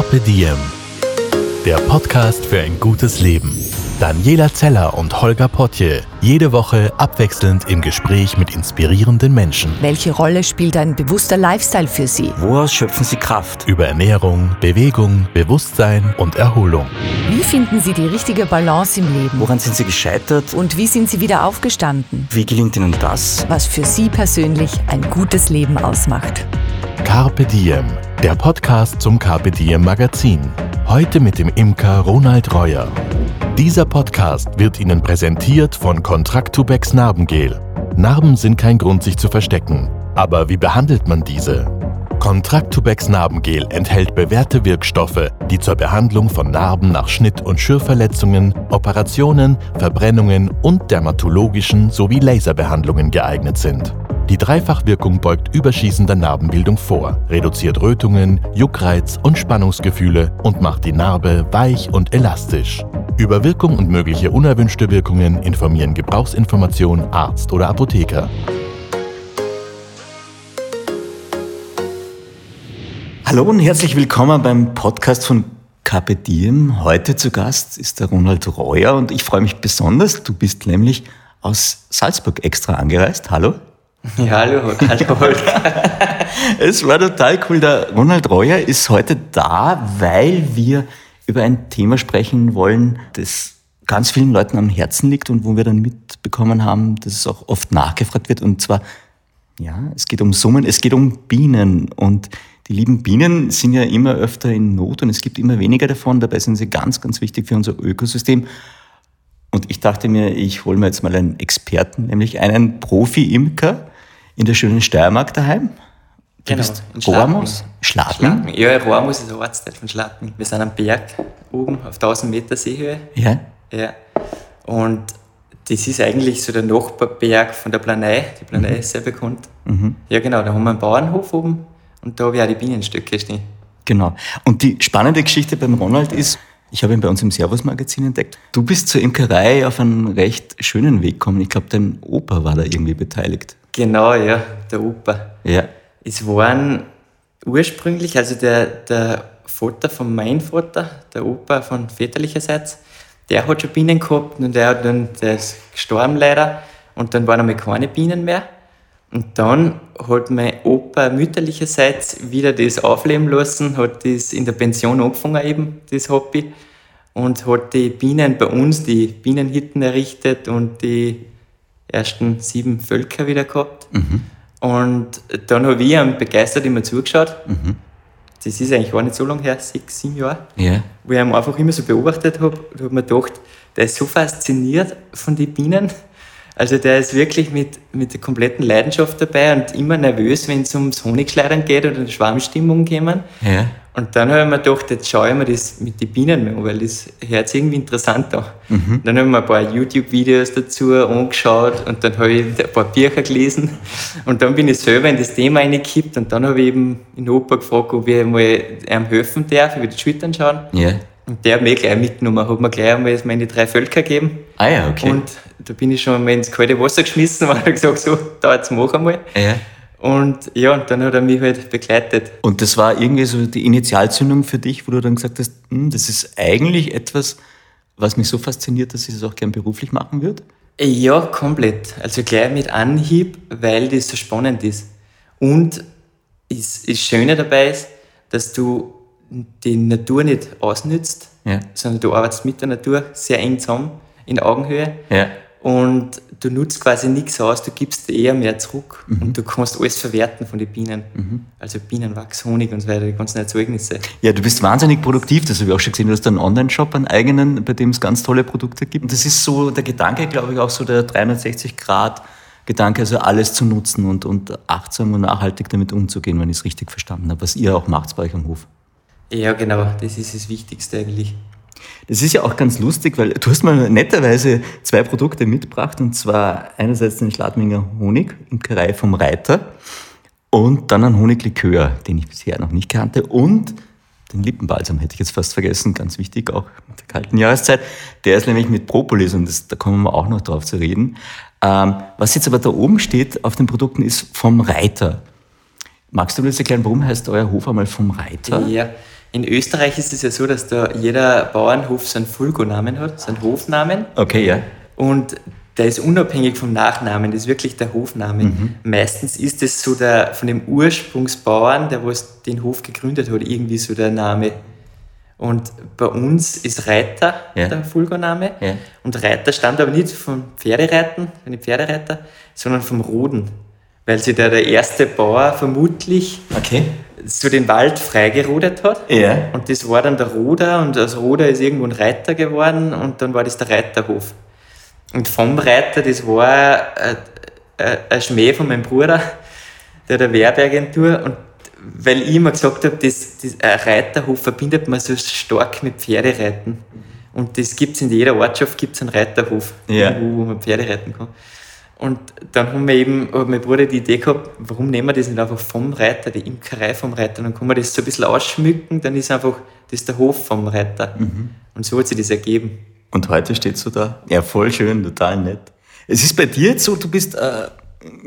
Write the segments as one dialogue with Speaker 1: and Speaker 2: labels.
Speaker 1: Carpe Diem, der Podcast für ein gutes Leben. Daniela Zeller und Holger Potje, jede Woche abwechselnd im Gespräch mit inspirierenden Menschen.
Speaker 2: Welche Rolle spielt ein bewusster Lifestyle für Sie?
Speaker 3: Woraus schöpfen Sie Kraft?
Speaker 1: Über Ernährung, Bewegung, Bewusstsein und Erholung.
Speaker 2: Wie finden Sie die richtige Balance im Leben?
Speaker 3: Woran sind Sie gescheitert?
Speaker 2: Und wie sind Sie wieder aufgestanden?
Speaker 3: Wie gelingt Ihnen das?
Speaker 2: Was für Sie persönlich ein gutes Leben ausmacht.
Speaker 1: Carpe Diem, der Podcast zum Carpe Diem Magazin. Heute mit dem Imker Ronald Reuer. Dieser Podcast wird Ihnen präsentiert von Contractubex Narbengel. Narben sind kein Grund, sich zu verstecken. Aber wie behandelt man diese? Contractubex Narbengel enthält bewährte Wirkstoffe, die zur Behandlung von Narben nach Schnitt- und Schürfverletzungen, Operationen, Verbrennungen und dermatologischen sowie Laserbehandlungen geeignet sind. Die Dreifachwirkung beugt überschießender Narbenbildung vor, reduziert Rötungen, Juckreiz und Spannungsgefühle und macht die Narbe weich und elastisch. Über Wirkung und mögliche unerwünschte Wirkungen informieren Gebrauchsinformation Arzt oder Apotheker.
Speaker 3: Hallo und herzlich willkommen beim Podcast von Carpe Diem. Heute zu Gast ist der Ronald Reuer und ich freue mich besonders. Du bist nämlich aus Salzburg extra angereist. Hallo.
Speaker 4: Ja, hallo, hallo Holger.
Speaker 3: es war total cool. Der Ronald Reuer ist heute da, weil wir über ein Thema sprechen wollen, das ganz vielen Leuten am Herzen liegt und wo wir dann mitbekommen haben, dass es auch oft nachgefragt wird. Und zwar, ja, es geht um Summen, es geht um Bienen. Und die lieben Bienen sind ja immer öfter in Not und es gibt immer weniger davon. Dabei sind sie ganz, ganz wichtig für unser Ökosystem. Und ich dachte mir, ich hole mir jetzt mal einen Experten, nämlich einen Profi-Imker in der schönen Steiermark daheim. Du
Speaker 4: Genau,
Speaker 3: bist
Speaker 4: in Schladming.
Speaker 3: Schladming?
Speaker 4: Ja, Rohrmus ist ein Ortsteil von Schladming. Wir sind am Berg oben auf 1000 Meter Seehöhe.
Speaker 3: Ja.
Speaker 4: Ja. Und das ist eigentlich so der Nachbarberg von der Planei. Die Planei ist sehr bekannt. Ja, genau, da haben wir einen Bauernhof oben und da habe ich auch die Bienenstöcke stehen.
Speaker 3: Genau. Und die spannende Geschichte beim Ronald ist, ich habe ihn bei uns im Servus-Magazin entdeckt. Du bist zur Imkerei auf einen recht schönen Weg gekommen. Ich glaube, dein Opa war da irgendwie beteiligt.
Speaker 4: Genau, ja, der Opa.
Speaker 3: Ja.
Speaker 4: Es waren ursprünglich, also der, der Vater von meinem Vater, der Opa von väterlicherseits, der hat schon Bienen gehabt und der, hat dann, der ist gestorben leider und dann waren einmal keine Bienen mehr. Und dann hat mein Opa mütterlicherseits wieder das aufleben lassen, hat das in der Pension angefangen eben, das Hobby, und hat die Bienen bei uns, die Bienenhütten errichtet und die ersten sieben Völker wieder gehabt. Und dann habe ich ihm begeistert immer zugeschaut. Das ist eigentlich gar nicht so lange her, sechs, sieben Jahre,
Speaker 3: Ja.
Speaker 4: wo ich ihn einfach immer so beobachtet habe. Da habe mir gedacht, der ist so fasziniert von den Bienen. Also der ist wirklich mit, mit der kompletten Leidenschaft dabei und immer nervös, wenn es ums Honigschleudern geht oder Schwarmstimmung kommen.
Speaker 3: Ja.
Speaker 4: Und dann habe ich mir gedacht, jetzt schaue ich mir das mit den Bienen an, weil das hört sich irgendwie interessant an. Dann habe ich mir ein paar YouTube-Videos dazu angeschaut und dann habe ich ein paar Bücher gelesen und dann bin ich selber in das Thema reingekippt und dann habe ich eben in Opa gefragt, ob ich mal ihm helfen darf, über die Schultern schauen.
Speaker 3: Ja.
Speaker 4: Und der hat mich gleich mitgenommen, hat mir gleich einmal meine drei Völker gegeben.
Speaker 3: Ah ja, okay.
Speaker 4: Und da bin ich schon einmal ins kalte Wasser geschmissen und habe gesagt, so, da jetzt mach einmal.
Speaker 3: ja.
Speaker 4: Und ja, und dann hat er mich halt begleitet.
Speaker 3: Und das war irgendwie so die Initialzündung für dich, wo du dann gesagt hast, hm, das ist eigentlich etwas, was mich so fasziniert, dass ich das auch gern beruflich machen würde?
Speaker 4: Ja, komplett. Also gleich mit Anhieb, weil das so spannend ist. Und das, das Schöne dabei ist, dass du die Natur nicht ausnützt,
Speaker 3: Ja.
Speaker 4: sondern du arbeitest mit der Natur sehr eng zusammen, in Augenhöhe.
Speaker 3: Ja.
Speaker 4: Und du nutzt quasi nichts aus, du gibst eher mehr zurück und du kannst alles verwerten von den Bienen. Also Bienenwachs, Honig und so weiter, die ganzen Erzeugnisse.
Speaker 3: Ja, du bist wahnsinnig produktiv, das habe ich auch schon gesehen. Du hast einen Online-Shop, einen eigenen, bei dem es ganz tolle Produkte gibt. Und das ist so der Gedanke, glaube ich, auch so der 360-Grad-Gedanke, also alles zu nutzen und, und achtsam und nachhaltig damit umzugehen, wenn ich es richtig verstanden habe, was ihr auch macht bei euch am Hof.
Speaker 4: Ja, genau, das ist das Wichtigste eigentlich.
Speaker 3: Das ist ja auch ganz lustig, weil du hast mal netterweise zwei Produkte mitgebracht, und zwar einerseits den Schladminger Honig, Imkerei vom Reiter, und dann einen Honiglikör, den ich bisher noch nicht kannte, und den Lippenbalsam hätte ich jetzt fast vergessen, ganz wichtig, auch in der kalten Jahreszeit. Der ist nämlich mit Propolis und das, da kommen wir auch noch drauf zu reden. Ähm, was jetzt aber da oben steht auf den Produkten ist vom Reiter. Magst du mir das erklären, warum heißt euer Hof einmal vom Reiter?
Speaker 4: Ja, In Österreich ist es ja so, dass da jeder Bauernhof so einen Fulgo-Namen hat, so einen Hofnamen.
Speaker 3: Okay, ja.
Speaker 4: Und der ist unabhängig vom Nachnamen, das ist wirklich der Hofname.
Speaker 3: Mhm.
Speaker 4: Meistens ist es so der von dem Ursprungsbauern, der was den Hof gegründet hat, irgendwie so der Name. Und bei uns ist Reiter
Speaker 3: Ja.
Speaker 4: der Fulgo-Name.
Speaker 3: Ja.
Speaker 4: Und Reiter stammt aber nicht vom Pferdereiten, von den Pferdereiter, sondern vom Roden. Weil sich da der erste Bauer vermutlich
Speaker 3: Okay.
Speaker 4: So den Wald freigerodet hat.
Speaker 3: Ja.
Speaker 4: Und das war dann der Roder und aus Roder ist irgendwo ein Reiter geworden und dann war das der Reiterhof. Und vom Reiter, das war äh, äh, ein Schmäh von meinem Bruder, der eine Werbeagentur und weil ich immer gesagt habe, das, das, ein Reiterhof verbindet man so stark mit Pferdereiten. Und das gibt es in jeder Ortschaft, gibt es einen Reiterhof,
Speaker 3: Ja.
Speaker 4: wo, wo man Pferde reiten kann. Und dann haben wir eben, hat mein Bruder die Idee gehabt, warum nehmen wir das nicht einfach vom Reiter, die Imkerei vom Reiter, dann kann man das so ein bisschen ausschmücken, dann ist einfach, das ist der Hof vom Reiter. Und so hat sich das ergeben.
Speaker 3: Und heute stehst du da. Ja, voll schön, total nett. Es ist bei dir jetzt so, du bist, äh,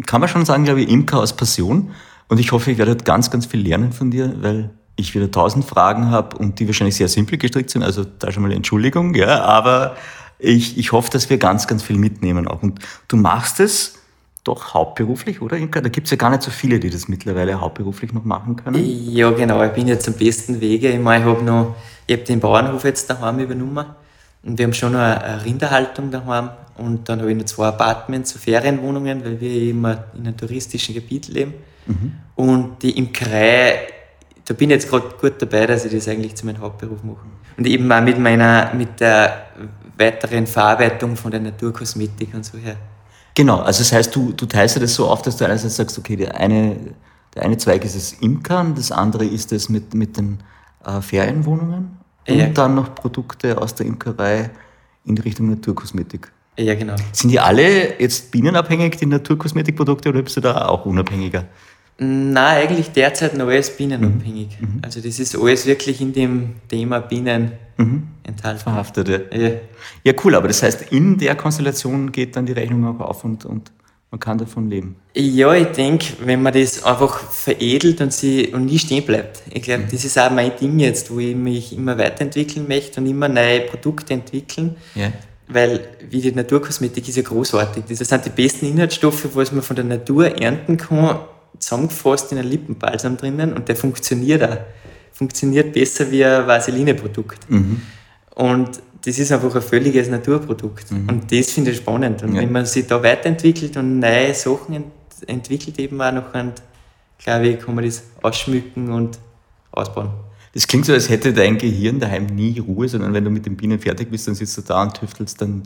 Speaker 3: kann man schon sagen, glaube ich, Imker aus Passion. Und ich hoffe, ich werde heute ganz, ganz viel lernen von dir, weil ich wieder tausend Fragen habe und die wahrscheinlich sehr simpel gestrickt sind. Also da schon mal Entschuldigung, ja. Aber ich, ich hoffe, dass wir ganz, ganz viel mitnehmen auch. Und du machst es doch hauptberuflich, oder Imker? Da gibt es ja gar nicht so viele, die das mittlerweile hauptberuflich noch machen können.
Speaker 4: Ja, genau, ich bin jetzt am besten Wege. Ich meine, ich habe noch, ich habe den Bauernhof jetzt daheim übernommen und wir haben schon noch eine Rinderhaltung daheim und dann habe ich noch zwei Apartments, so Ferienwohnungen, weil wir immer in einem touristischen Gebiet leben. Und die Imkerei, da bin ich jetzt gerade gut dabei, dass ich das eigentlich zu meinem Hauptberuf mache. Und eben auch mit meiner, mit der weiteren Verarbeitung von der Naturkosmetik und so her.
Speaker 3: Genau, also das heißt, du, du teilst dir das so auf, dass du einerseits sagst, okay, der eine, der eine Zweig ist das Imkern, das andere ist das mit, mit den äh, Ferienwohnungen und
Speaker 4: Ja.
Speaker 3: dann noch Produkte aus der Imkerei in Richtung Naturkosmetik.
Speaker 4: Ja, genau.
Speaker 3: Sind die alle jetzt bienenabhängig, die Naturkosmetikprodukte, oder bist du da auch unabhängiger?
Speaker 4: Nein, eigentlich derzeit noch alles bienenabhängig. Also das ist alles wirklich in dem Thema Bienen enthalten.
Speaker 3: Verhaftet, ja.
Speaker 4: Ja.
Speaker 3: Ja, cool, aber das heißt, in der Konstellation geht dann die Rechnung auch auf und, und man kann davon leben.
Speaker 4: ja, ich denke, wenn man das einfach veredelt und, sie, und nie stehen bleibt. Ich glaube, das ist auch mein Ding jetzt, wo ich mich immer weiterentwickeln möchte und immer neue Produkte entwickeln.
Speaker 3: Ja.
Speaker 4: Weil, wie die Naturkosmetik ist ja großartig. Das sind die besten Inhaltsstoffe, was man von der Natur ernten kann, zusammengefasst in einem Lippenbalsam drinnen und der funktioniert auch. Funktioniert besser wie ein Vaseline-Produkt. Und das ist einfach ein völliges Naturprodukt. Und das finde ich spannend. Und
Speaker 3: Ja.
Speaker 4: wenn man sich da weiterentwickelt und neue Sachen ent entwickelt, eben auch noch, glaube ich, kann man das ausschmücken und ausbauen.
Speaker 3: Das klingt so, als hätte dein Gehirn daheim nie Ruhe, sondern wenn du mit den Bienen fertig bist, dann sitzt du da und tüftelst dann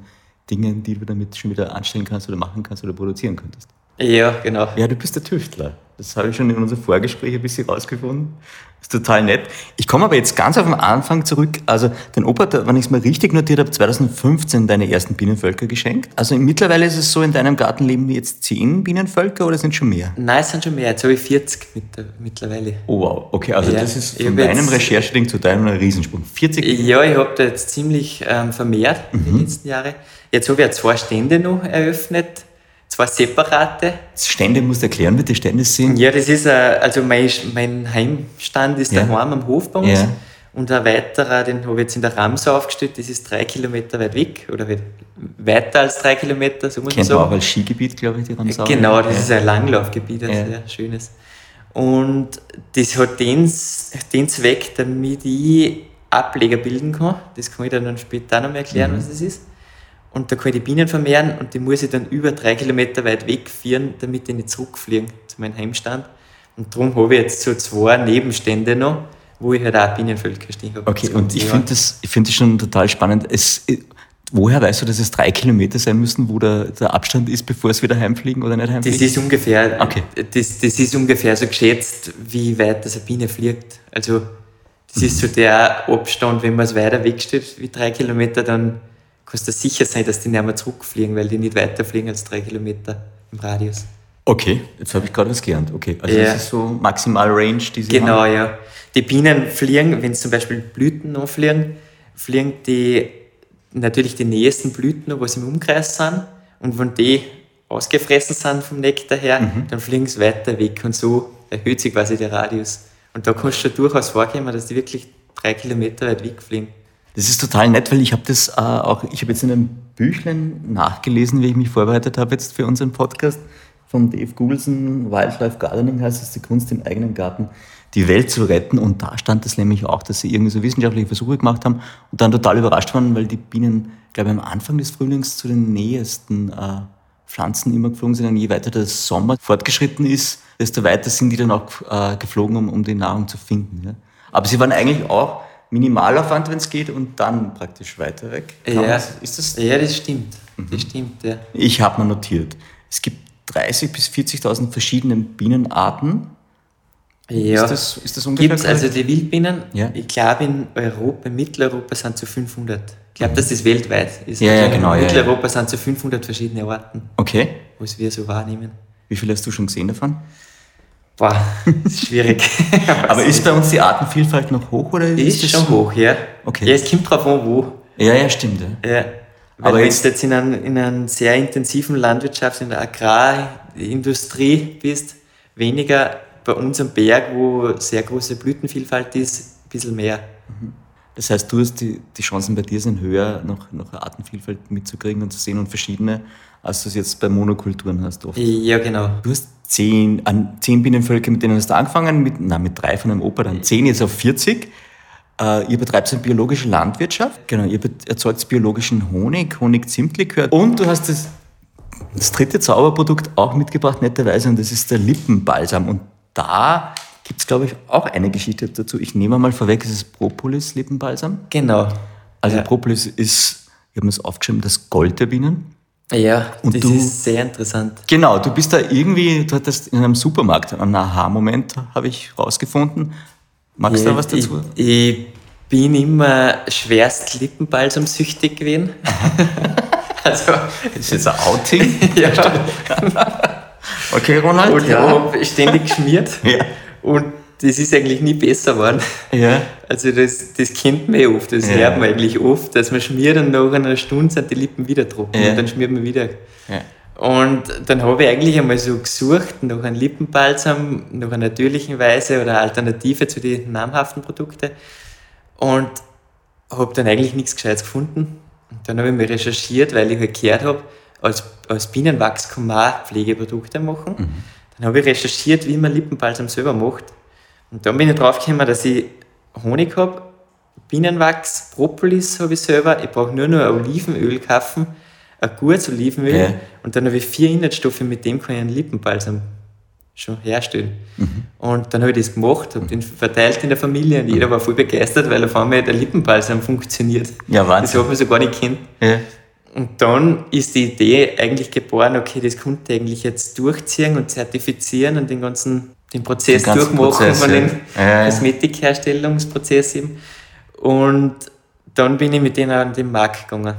Speaker 3: Dinge, die du damit schon wieder anstellen kannst oder machen kannst oder produzieren könntest.
Speaker 4: Ja, genau.
Speaker 3: Ja, du bist der Tüftler. Das habe ich schon in unserem Vorgespräch ein bisschen rausgefunden. Ist total nett. Ich komme aber jetzt ganz auf den Anfang zurück. Also, dein Opa wenn ich es mal richtig notiert habe, 2015 deine ersten Bienenvölker geschenkt. Also, mittlerweile ist es so, in deinem Garten leben jetzt zehn Bienenvölker oder sind schon mehr?
Speaker 4: Nein, es sind schon mehr. Jetzt habe ich 40 mit, mittlerweile.
Speaker 3: Oh, wow. Okay, also
Speaker 4: Ja,
Speaker 3: das ist von deinem
Speaker 4: jetzt-
Speaker 3: Rechercheding zu deinem ein Riesensprung. 40
Speaker 4: Ja, ich habe da jetzt ziemlich ähm, vermehrt in den letzten Jahren. Jetzt habe ich ja zwei Stände noch eröffnet, zwei separate.
Speaker 3: Stände musst du erklären, bitte Stände sind.
Speaker 4: Ja, das ist, äh, also mein, mein Heimstand ist
Speaker 3: Ja.
Speaker 4: daheim am Hof bei uns.
Speaker 3: Ja.
Speaker 4: Und ein weiterer, den habe ich jetzt in der Ramsau aufgestellt, das ist drei Kilometer weit weg, oder weit- weiter als drei Kilometer, so muss man
Speaker 3: Kennt man auch
Speaker 4: sagen.
Speaker 3: als Skigebiet, glaube ich, die Ramsau.
Speaker 4: Genau, das
Speaker 3: ja.
Speaker 4: ist ein Langlaufgebiet, ein
Speaker 3: Ja.
Speaker 4: sehr schönes. Und das hat den, den Zweck, damit ich Ableger bilden kann. Das kann ich dann, dann später auch noch mal erklären,
Speaker 3: Mhm.
Speaker 4: was das ist. Und da kann ich die Bienen vermehren und die muss ich dann über drei Kilometer weit wegführen, damit die nicht zurückfliegen zu meinem Heimstand. Und darum habe ich jetzt so zwei Nebenstände noch, wo ich halt auch Bienenvölker stehen habe.
Speaker 3: Okay,
Speaker 4: Das
Speaker 3: und ich finde das, ich find das schon total spannend. Es, woher weißt du, dass es drei Kilometer sein müssen, wo der, der Abstand ist, bevor es wieder heimfliegen oder nicht
Speaker 4: Das
Speaker 3: heimfliegen?
Speaker 4: ist ungefähr,
Speaker 3: Okay.
Speaker 4: das, das ist ungefähr so geschätzt, wie weit das eine Biene fliegt. Also, das ist so der Abstand, wenn man es weiter wegstellt wie drei Kilometer, dann kannst du sicher sein, dass die nicht mehr zurückfliegen, weil die nicht weiter fliegen als drei Kilometer im Radius.
Speaker 3: Okay, jetzt habe ich gerade was gelernt. Okay, also
Speaker 4: Ja.
Speaker 3: das ist so maximal Range, die sie
Speaker 4: Genau,
Speaker 3: haben.
Speaker 4: ja. Die Bienen fliegen, wenn sie zum Beispiel Blüten anfliegen, fliegen die natürlich die nächsten Blüten, was im Umkreis sind. Und wenn die ausgefressen sind vom Nektar her,
Speaker 3: Mhm.
Speaker 4: dann fliegen sie weiter weg und so erhöht sich quasi der Radius. Und da kannst du durchaus vorkommen, dass die wirklich drei Kilometer weit wegfliegen.
Speaker 3: Das ist total nett, weil ich habe das äh, auch, ich habe jetzt in einem Büchlein nachgelesen, wie ich mich vorbereitet habe jetzt für unseren Podcast von Dave Googleson, Wildlife Gardening heißt es, die Kunst im eigenen Garten, die Welt zu retten. Und da stand das nämlich auch, dass sie irgendwie so wissenschaftliche Versuche gemacht haben und dann total überrascht waren, weil die Bienen, glaube ich, am Anfang des Frühlings zu den nähesten äh, Pflanzen immer geflogen sind. Und je weiter der Sommer fortgeschritten ist, desto weiter sind die dann auch äh, geflogen, um, um die Nahrung zu finden. Ja. Aber sie waren eigentlich auch Minimalaufwand, wenn es geht, und dann praktisch weiter weg.
Speaker 4: ja, das, ist das? ja, das stimmt. Mhm. Das stimmt, ja.
Speaker 3: Ich habe mal notiert. Es gibt 30.000 bis 40.000 verschiedene Bienenarten.
Speaker 4: Ja, ist das, ist das ungefähr gibt's also die Wildbienen, ja. ich glaube in Europa, in Mitteleuropa sind es so 500. Ich glaube, mhm. dass das weltweit ist.
Speaker 3: Ja, ja, genau.
Speaker 4: In Mitteleuropa ja, sind es so 500 verschiedene Arten.
Speaker 3: Okay.
Speaker 4: Was wir so wahrnehmen.
Speaker 3: Wie viele hast du schon gesehen davon?
Speaker 4: Boah, das ist schwierig.
Speaker 3: Aber ist bei uns die Artenvielfalt noch hoch oder
Speaker 4: ist, ist schon hoch, ja.
Speaker 3: Okay.
Speaker 4: Ja, es kommt drauf an, wo.
Speaker 3: Ja, ja, stimmt.
Speaker 4: Ja. ja. Weil Aber wenn du jetzt in einem, in einem sehr intensiven Landwirtschaft, in der Agrarindustrie bist, weniger bei uns am Berg, wo sehr große Blütenvielfalt ist, ein bisschen mehr.
Speaker 3: Mhm. Das heißt, du hast die, die Chancen bei dir sind höher, noch, noch Artenvielfalt mitzukriegen und zu sehen und verschiedene, als du es jetzt bei Monokulturen hast.
Speaker 4: Oft. Ja, genau.
Speaker 3: Du hast zehn, an zehn Bienenvölker, mit denen hast du angefangen, mit, na, mit drei von einem Opa, dann zehn, jetzt auf 40. Äh, ihr betreibt eine biologische Landwirtschaft. Genau, ihr erzeugt biologischen Honig, Honig-Zimtlikör. Und du hast das, das dritte Zauberprodukt auch mitgebracht, netterweise, und das ist der Lippenbalsam. Und da gibt es, glaube ich, auch eine Geschichte dazu. Ich nehme mal vorweg, es ist Propolis-Lippenbalsam.
Speaker 4: Genau.
Speaker 3: Also ja. Propolis ist, ich habe mir das aufgeschrieben, das Gold der Bienen.
Speaker 4: Ja, und das du, ist sehr interessant.
Speaker 3: Genau, du bist da irgendwie, du hattest in einem Supermarkt einen Aha-Moment, habe ich rausgefunden. Magst du da was dazu?
Speaker 4: Ich, ich, bin immer schwerst Lippenbalsam-süchtig gewesen.
Speaker 3: also, das ist jetzt ein Outing?
Speaker 4: ja.
Speaker 3: okay, Ronald.
Speaker 4: Und ja. habe ständig geschmiert.
Speaker 3: ja.
Speaker 4: Und das ist eigentlich nie besser geworden.
Speaker 3: Ja.
Speaker 4: Also das, das kennt man ja oft, das ja. hört man eigentlich oft, dass man schmiert und nach einer Stunde sind die Lippen wieder trocken ja. und dann schmiert man wieder.
Speaker 3: Ja.
Speaker 4: Und dann habe ich eigentlich einmal so gesucht nach einem Lippenbalsam, nach einer natürlichen Weise oder Alternative zu den namhaften Produkten und habe dann eigentlich nichts Gescheites gefunden. Und dann habe ich mir recherchiert, weil ich halt gehört habe, als, als Bienenwachs kann man auch Pflegeprodukte machen. Mhm. Dann habe ich recherchiert, wie man Lippenbalsam selber macht. Und dann bin ich drauf gekommen, dass ich Honig habe, Bienenwachs, Propolis habe ich selber. Ich brauche nur noch ein Olivenöl kaufen, ein gutes Olivenöl. Ja. Und dann habe ich vier Inhaltsstoffe, mit dem kann ich einen Lippenbalsam schon herstellen. Mhm. Und dann habe ich das gemacht, habe den verteilt in der Familie und jeder war voll begeistert, weil auf einmal der Lippenbalsam funktioniert.
Speaker 3: Ja, Wahnsinn.
Speaker 4: Das hat man so gar nicht kennt.
Speaker 3: Ja.
Speaker 4: Und dann ist die Idee eigentlich geboren, okay, das konnte ich eigentlich jetzt durchziehen und zertifizieren und den ganzen den Prozess den durchmachen Prozess, von den ja. Kosmetikherstellungsprozess eben. Und dann bin ich mit denen an den Markt gegangen.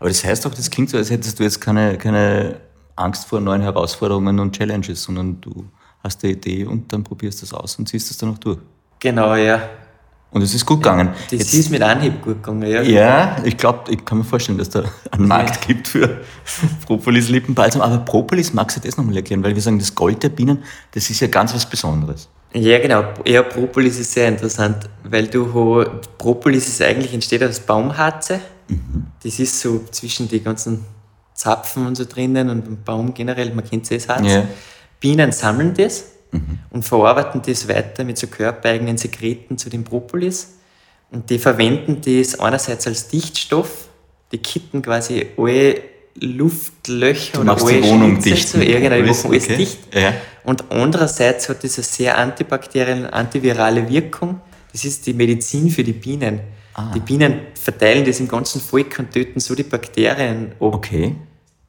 Speaker 3: Aber das heißt doch, das klingt so, als hättest du jetzt keine, keine Angst vor neuen Herausforderungen und Challenges, sondern du hast eine Idee und dann probierst du es aus und ziehst es dann auch durch.
Speaker 4: Genau, ja.
Speaker 3: Und es ist gut gegangen.
Speaker 4: Das Jetzt, ist mit Anhieb gut gegangen, ja.
Speaker 3: Ja, ich glaube, ich kann mir vorstellen, dass da einen Markt ja. gibt für Propolis Lippenbalsam. Aber Propolis, magst du das nochmal erklären? Weil wir sagen, das Gold der Bienen, das ist ja ganz was Besonderes.
Speaker 4: Ja, genau. Ja, Propolis ist sehr interessant, weil du Propolis ist eigentlich entsteht aus Baumharze. Mhm. Das ist so zwischen die ganzen Zapfen und so drinnen und Baum generell, man kennt es Harz. Ja. Bienen sammeln das mhm. und verarbeiten das weiter mit so körpereigenen Sekreten zu dem Propolis. Und die verwenden das einerseits als Dichtstoff, die kitten quasi alle Luftlöcher
Speaker 3: oder alle die Wohnung dicht.
Speaker 4: So, die machen alles
Speaker 3: okay.
Speaker 4: dicht.
Speaker 3: Ja.
Speaker 4: Und andererseits hat das eine sehr antibakterielle, antivirale Wirkung. Das ist die Medizin für die Bienen. Ah. Die Bienen verteilen das im ganzen Volk und töten so die Bakterien
Speaker 3: ab. Okay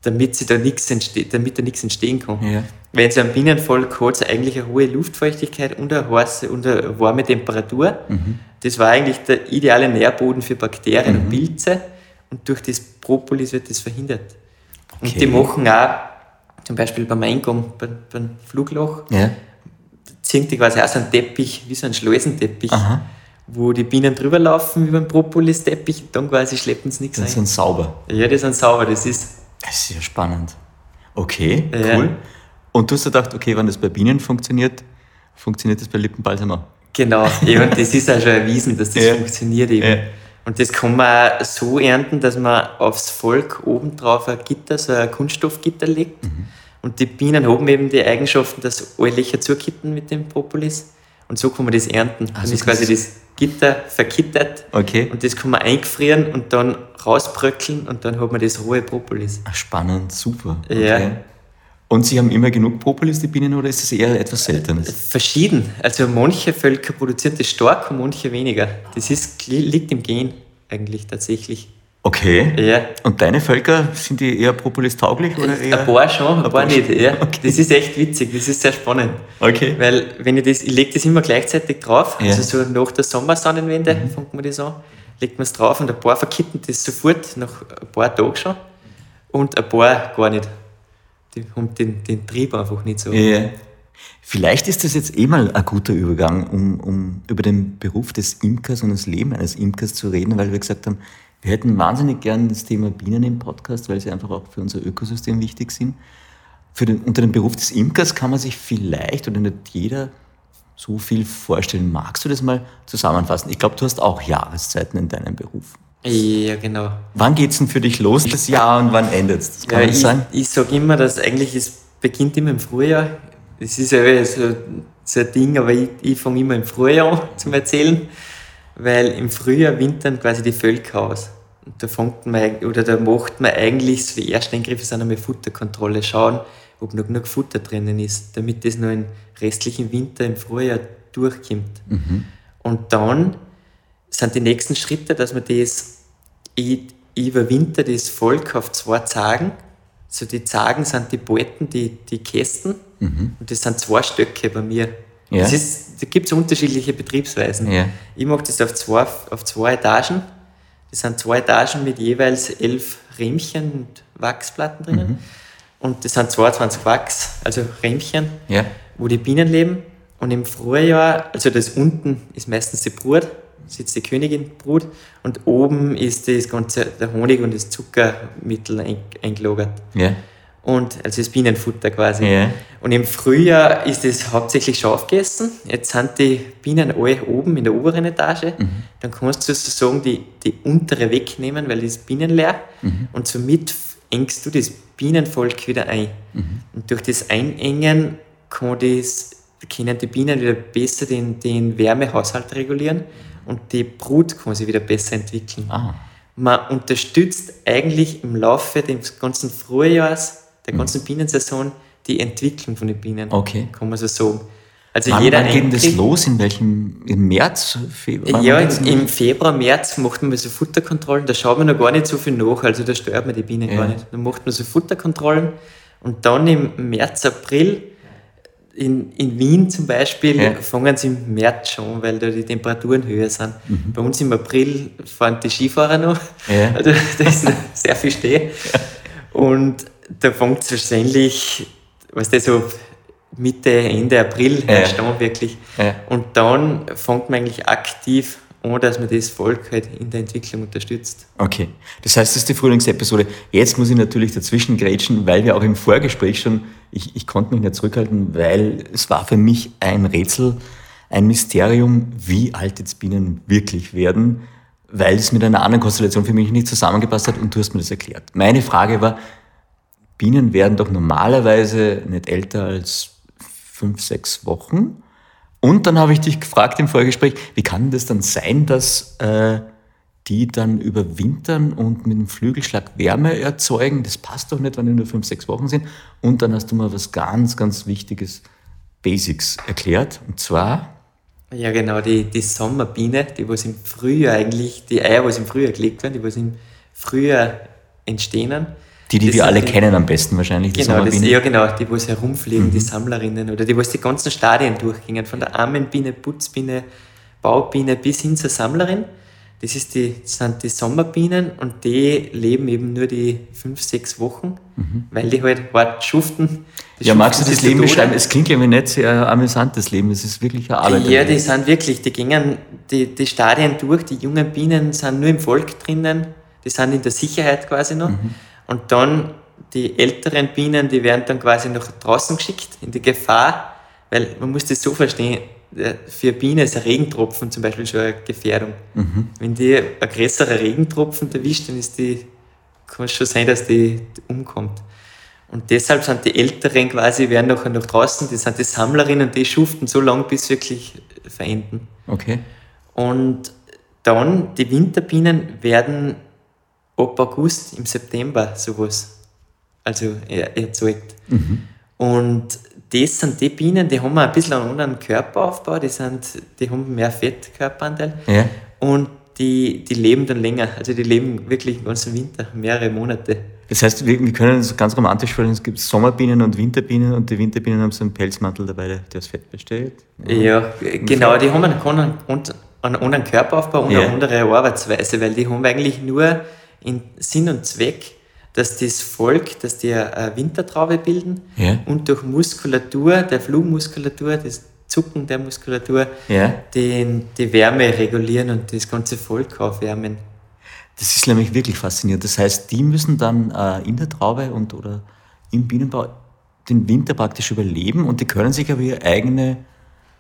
Speaker 4: damit, sie da nichts entsteht, damit da nichts entstehen kann.
Speaker 3: Ja.
Speaker 4: Wenn so ein Bienenvolk hat, es eigentlich eine hohe Luftfeuchtigkeit und eine, heiße, und eine warme Temperatur. Mhm. Das war eigentlich der ideale Nährboden für Bakterien mhm. und Pilze. Und durch das Propolis wird das verhindert. Okay. Und die machen auch, zum Beispiel beim Eingang, beim, beim Flugloch,
Speaker 3: ja.
Speaker 4: ziehen die quasi auch so einen Teppich, wie so einen Schleusenteppich. Aha wo die Bienen drüber laufen über den Propolis-Teppich dann quasi schleppen sie nichts
Speaker 3: ein.
Speaker 4: Das
Speaker 3: sind sauber.
Speaker 4: Ja, die sind sauber. Das ist
Speaker 3: das ist ja spannend. Okay, cool. Ja. Und du hast gedacht, okay, wenn das bei Bienen funktioniert, funktioniert das bei Lippenbalsam auch?
Speaker 4: Genau, ja, und das ist auch schon erwiesen, dass das
Speaker 3: Ja.
Speaker 4: funktioniert eben.
Speaker 3: Ja.
Speaker 4: Und das kann man auch so ernten, dass man aufs Volk obendrauf ein Gitter, so ein Kunststoffgitter legt.
Speaker 3: Mhm.
Speaker 4: Und die Bienen haben eben die Eigenschaften, dass alle Löcher zukitten mit dem Propolis. Und so kann man das ernten. Dann
Speaker 3: so
Speaker 4: ist
Speaker 3: kann
Speaker 4: quasi
Speaker 3: das-
Speaker 4: Gitter verkittet.
Speaker 3: Okay.
Speaker 4: Und das kann man eingefrieren und dann rausbröckeln und dann hat man das rohe Propolis.
Speaker 3: Ah, Spannend, super.
Speaker 4: Ja.
Speaker 3: Und Sie haben immer genug Propolis, die Bienen, oder ist das eher etwas Seltenes?
Speaker 4: Verschieden. Also manche Völker produzieren das stark und manche weniger. Das ist, liegt im Gen eigentlich tatsächlich.
Speaker 3: Okay.
Speaker 4: Ja.
Speaker 3: Und deine Völker, sind die eher Propolis-tauglich? Oder eher?
Speaker 4: Ein paar schon, ein,
Speaker 3: Ein
Speaker 4: paar nicht. Ja.
Speaker 3: Okay.
Speaker 4: Das ist echt witzig, das ist sehr spannend.
Speaker 3: Okay.
Speaker 4: Weil wenn ich das, ich lege das immer gleichzeitig drauf,
Speaker 3: Ja.
Speaker 4: also so nach der Sommersonnenwende fängt man das an, legt man es drauf und ein paar verkitten das sofort, nach ein paar Tagen schon und ein paar gar nicht. Die haben den, den Trieb einfach nicht so.
Speaker 3: Ja. Vielleicht ist das jetzt eh mal ein guter Übergang, um, um über den Beruf des Imkers und das Leben eines Imkers zu reden, weil wir gesagt haben, wir hätten wahnsinnig gern das Thema Bienen im Podcast, weil sie einfach auch für unser Ökosystem wichtig sind. Den, unter dem Beruf des Imkers kann man sich vielleicht oder nicht jeder so viel vorstellen. Magst du das mal zusammenfassen? Ich glaube, du hast auch Jahreszeiten in deinem Beruf.
Speaker 4: Ja, genau.
Speaker 3: Wann geht's denn für dich los, das Jahr, und wann endet es? Das kann
Speaker 4: Ja, ich, ich sage immer, dass eigentlich es beginnt immer im Frühjahr. Das ist ja eh so, so ein Ding, aber ich, ich fange immer im Frühjahr an zum Erzählen, weil im Frühjahr wintern quasi die Völker aus. Und da fängt man, oder da macht man eigentlich so die ersten Eingriffe sind einmal Futterkontrolle, schauen, ob noch genug Futter drinnen ist, damit das noch im restlichen Winter im Frühjahr durchkommt. Und dann sind die nächsten Schritte, dass man das, ich überwinter das Volk auf zwei Zagen. So die Zagen sind die Bolten, die, die Kästen. Und das sind zwei Stöcke bei mir.
Speaker 3: Ja.
Speaker 4: Das ist, da gibt es unterschiedliche Betriebsweisen.
Speaker 3: Ja.
Speaker 4: Ich mache das auf zwei, auf zwei Etagen. Das sind zwei Etagen mit jeweils elf Rähmchen und Wachsplatten drinnen. Und das sind 22 Wachs, also Rähmchen
Speaker 3: Ja.
Speaker 4: wo die Bienen leben. Und im Frühjahr, also das unten ist meistens die Brut, sitzt die Königin Brut, und oben ist das ganze, der Honig und das Zuckermittel ein, eingelagert.
Speaker 3: Ja.
Speaker 4: Und, also das Bienenfutter quasi.
Speaker 3: Ja.
Speaker 4: Und im Frühjahr ist es hauptsächlich Schaf gegessen. Jetzt sind die Bienen alle oben in der oberen Etage. Dann kannst du sozusagen die, die untere wegnehmen, weil die ist bienenleer. Und somit engst du das Bienenvolk wieder ein. Und durch das Einengen kann das, können die Bienen wieder besser den, den Wärmehaushalt regulieren und die Brut kann sich wieder besser entwickeln.
Speaker 3: Ah.
Speaker 4: Man unterstützt eigentlich im Laufe des ganzen Frühjahrs, der ganzen Bienensaison, die Entwicklung von den Bienen.
Speaker 3: Okay.
Speaker 4: Kann man so sagen. Also
Speaker 3: Wann,
Speaker 4: jeder
Speaker 3: wann geht das los? In welchem? Im März? Februar?
Speaker 4: ja, im, im Februar, März macht man so Futterkontrollen, da schaut man noch gar nicht so viel nach, also da stört man die Bienen
Speaker 3: Ja.
Speaker 4: gar nicht. Da macht man so Futterkontrollen und dann im März, April, in, in Wien zum Beispiel,
Speaker 3: Ja.
Speaker 4: fangen sie im März schon, weil da die Temperaturen höher sind.
Speaker 3: Mhm.
Speaker 4: Bei uns im April fahren die Skifahrer noch,
Speaker 3: Ja.
Speaker 4: also da ist noch sehr viel Steh. Und da fängt es wahrscheinlich, was das so Mitte, Ende April
Speaker 3: Ja.
Speaker 4: herrscht an wirklich.
Speaker 3: Ja.
Speaker 4: Und dann fängt man eigentlich aktiv an, dass man das Volk halt in der Entwicklung unterstützt.
Speaker 3: Okay, das heißt, das ist die Frühlingsepisode. Jetzt muss ich natürlich dazwischen grätschen, weil wir auch im Vorgespräch schon, ich, ich konnte mich nicht zurückhalten, weil es war für mich ein Rätsel, ein Mysterium, wie alt jetzt Bienen wirklich werden, weil es mit einer anderen Konstellation für mich nicht zusammengepasst hat und du hast mir das erklärt. Meine Frage war, Bienen werden doch normalerweise nicht älter als fünf, sechs Wochen. Und dann habe ich dich gefragt im Vorgespräch, wie kann das dann sein, dass äh, die dann überwintern und mit dem Flügelschlag Wärme erzeugen? Das passt doch nicht, wenn die nur fünf, sechs Wochen sind. Und dann hast du mal was ganz, ganz Wichtiges, Basics erklärt. Und zwar,
Speaker 4: Ja, genau, die, die Sommerbiene, die was im Frühjahr eigentlich, die Eier, was im Frühjahr gelegt werden, die was im Frühjahr entstehen.
Speaker 3: Die, die
Speaker 4: Das
Speaker 3: wir alle
Speaker 4: die-
Speaker 3: kennen am besten wahrscheinlich, die
Speaker 4: Genau, das, ja genau, die was herumfliegen, die Sammlerinnen oder die was die ganzen Stadien durchgingen, von der armen Biene, Putzbiene, Baubiene bis hin zur Sammlerin. Das ist die, das sind die Sommerbienen und die leben eben nur die fünf, sechs Wochen, weil die halt hart schuften.
Speaker 3: Mhm. Ja, magst du das Leben beschreiben? Es klingt irgendwie nicht sehr amüsantes Leben, es ist wirklich eine Arbeit.
Speaker 4: Ja, die sind wirklich, die gingen die, die Stadien durch, die jungen Bienen sind nur im Volk drinnen, die sind in der Sicherheit quasi noch.
Speaker 3: Mhm.
Speaker 4: Und dann die älteren Bienen, die werden dann quasi nach draußen geschickt, in die Gefahr, weil man muss das so verstehen, äh, für Biene ist ein Regentropfen zum Beispiel schon eine Gefährdung. Wenn die ein größerer Regentropfen erwischt, dann ist die, kann es schon sein, dass die umkommt. Und deshalb sind die Älteren quasi, werden nachher noch draußen, die sind die Sammlerinnen, die schuften so lange, bis sie wirklich verenden.
Speaker 3: Okay.
Speaker 4: Und dann, die Winterbienen werden ab August, im September sowas, also er- erzeugt. Und das sind die Bienen, die haben ein bisschen einen anderen Körperaufbau, die, sind, die haben mehr Fettkörperanteil
Speaker 3: Ja.
Speaker 4: und die, die leben dann länger. Also die leben wirklich den ganzen Winter, mehrere Monate.
Speaker 3: Das heißt, wir, wir können uns ganz romantisch vorstellen, es gibt Sommerbienen und Winterbienen und die Winterbienen haben so einen Pelzmantel dabei, der aus Fett besteht.
Speaker 4: Ja, genau, die haben einen, einen, einen anderen Körperaufbau und
Speaker 3: Ja.
Speaker 4: eine andere Arbeitsweise, weil die haben eigentlich nur in Sinn und Zweck, dass das Volk, dass die eine Wintertraube bilden
Speaker 3: Ja.
Speaker 4: und durch Muskulatur, der Flugmuskulatur, das Zucken der Muskulatur,
Speaker 3: Ja.
Speaker 4: den, die Wärme regulieren und das ganze Volk aufwärmen.
Speaker 3: Das ist nämlich wirklich faszinierend. Das heißt, die müssen dann äh, in der Traube und oder im Bienenbau den Winter praktisch überleben und die können sich aber ihre eigene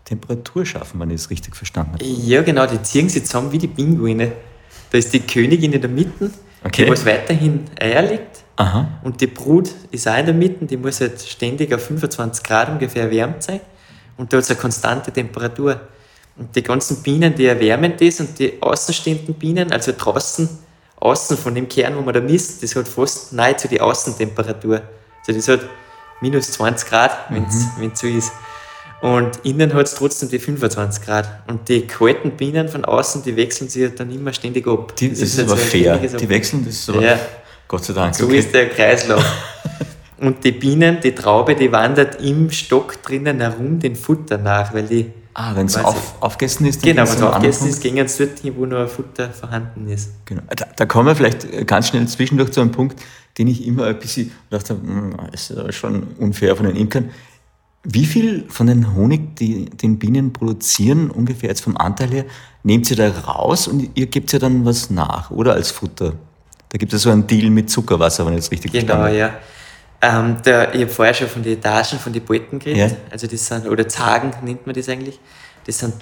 Speaker 3: Temperatur schaffen, wenn ich es richtig verstanden habe.
Speaker 4: Ja, genau, die ziehen sich zusammen wie die Pinguine. Da ist die Königin in der Mitte,
Speaker 3: Okay.
Speaker 4: die was weiterhin Eier legt.
Speaker 3: Aha.
Speaker 4: Und die Brut ist auch in der Mitte, die muss halt ständig auf 25 Grad ungefähr erwärmt sein. Und da hat es eine konstante Temperatur. Und die ganzen Bienen, die erwärmen das und die außenstehenden Bienen, also draußen, außen von dem Kern, wo man da misst, das hat fast nahezu die Außentemperatur. Also das hat minus 20 Grad, wenn es so ist. Und innen hat es trotzdem die 25 Grad. Und die kalten Bienen von außen, die wechseln sich dann immer ständig ab.
Speaker 3: Die, das, ist
Speaker 4: halt
Speaker 3: aber
Speaker 4: so
Speaker 3: fair. Die wechseln, das ist aber
Speaker 4: Ja.
Speaker 3: Gott sei Dank.
Speaker 4: so
Speaker 3: okay.
Speaker 4: ist der Kreislauf. Und die Bienen, die Traube, die wandert im Stock drinnen herum den Futter nach, weil die.
Speaker 3: ah, wenn es auf, aufgegessen ist, dann
Speaker 4: Genau, wenn es aufgegessen ist, gehen sie dorthin, wo noch Futter vorhanden ist.
Speaker 3: Genau. Da, da kommen wir vielleicht äh, ganz schnell zwischendurch zu einem Punkt, den ich immer ein bisschen dachte, hm, ist schon unfair von den Imkern. Wie viel von den Honig, die den Bienen produzieren, ungefähr jetzt vom Anteil her, nehmt ihr da raus und ihr gebt ja dann was nach, oder als Futter? Da gibt es so einen Deal mit Zuckerwasser, wenn ich das richtig
Speaker 4: Genau,
Speaker 3: verstanden habe.
Speaker 4: ja. Ähm, der, ich habe vorher schon von den Etagen, von den Bolten geredet.
Speaker 3: Ja.
Speaker 4: Also das sind, oder Zagen nennt man das eigentlich. Das sind,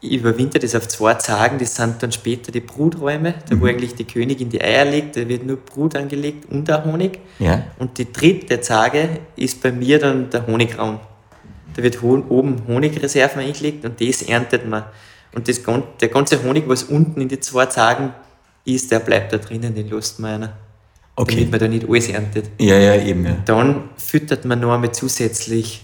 Speaker 4: ich überwinter das auf zwei Zagen, das sind dann später die Bruträume, da
Speaker 3: Mhm.
Speaker 4: wo eigentlich die Königin die Eier legt, da wird nur Brut angelegt und auch Honig.
Speaker 3: Ja.
Speaker 4: Und die dritte Zage ist bei mir dann der Honigraum. Da wird oben Honigreserven eingelegt und das erntet man. Und das, der ganze Honig, was unten in die zwei Zagen ist, der bleibt da drinnen, den lässt man einer.
Speaker 3: Okay.
Speaker 4: Damit man da nicht alles erntet.
Speaker 3: Ja, ja, eben. Ja.
Speaker 4: Dann füttert man noch einmal zusätzlich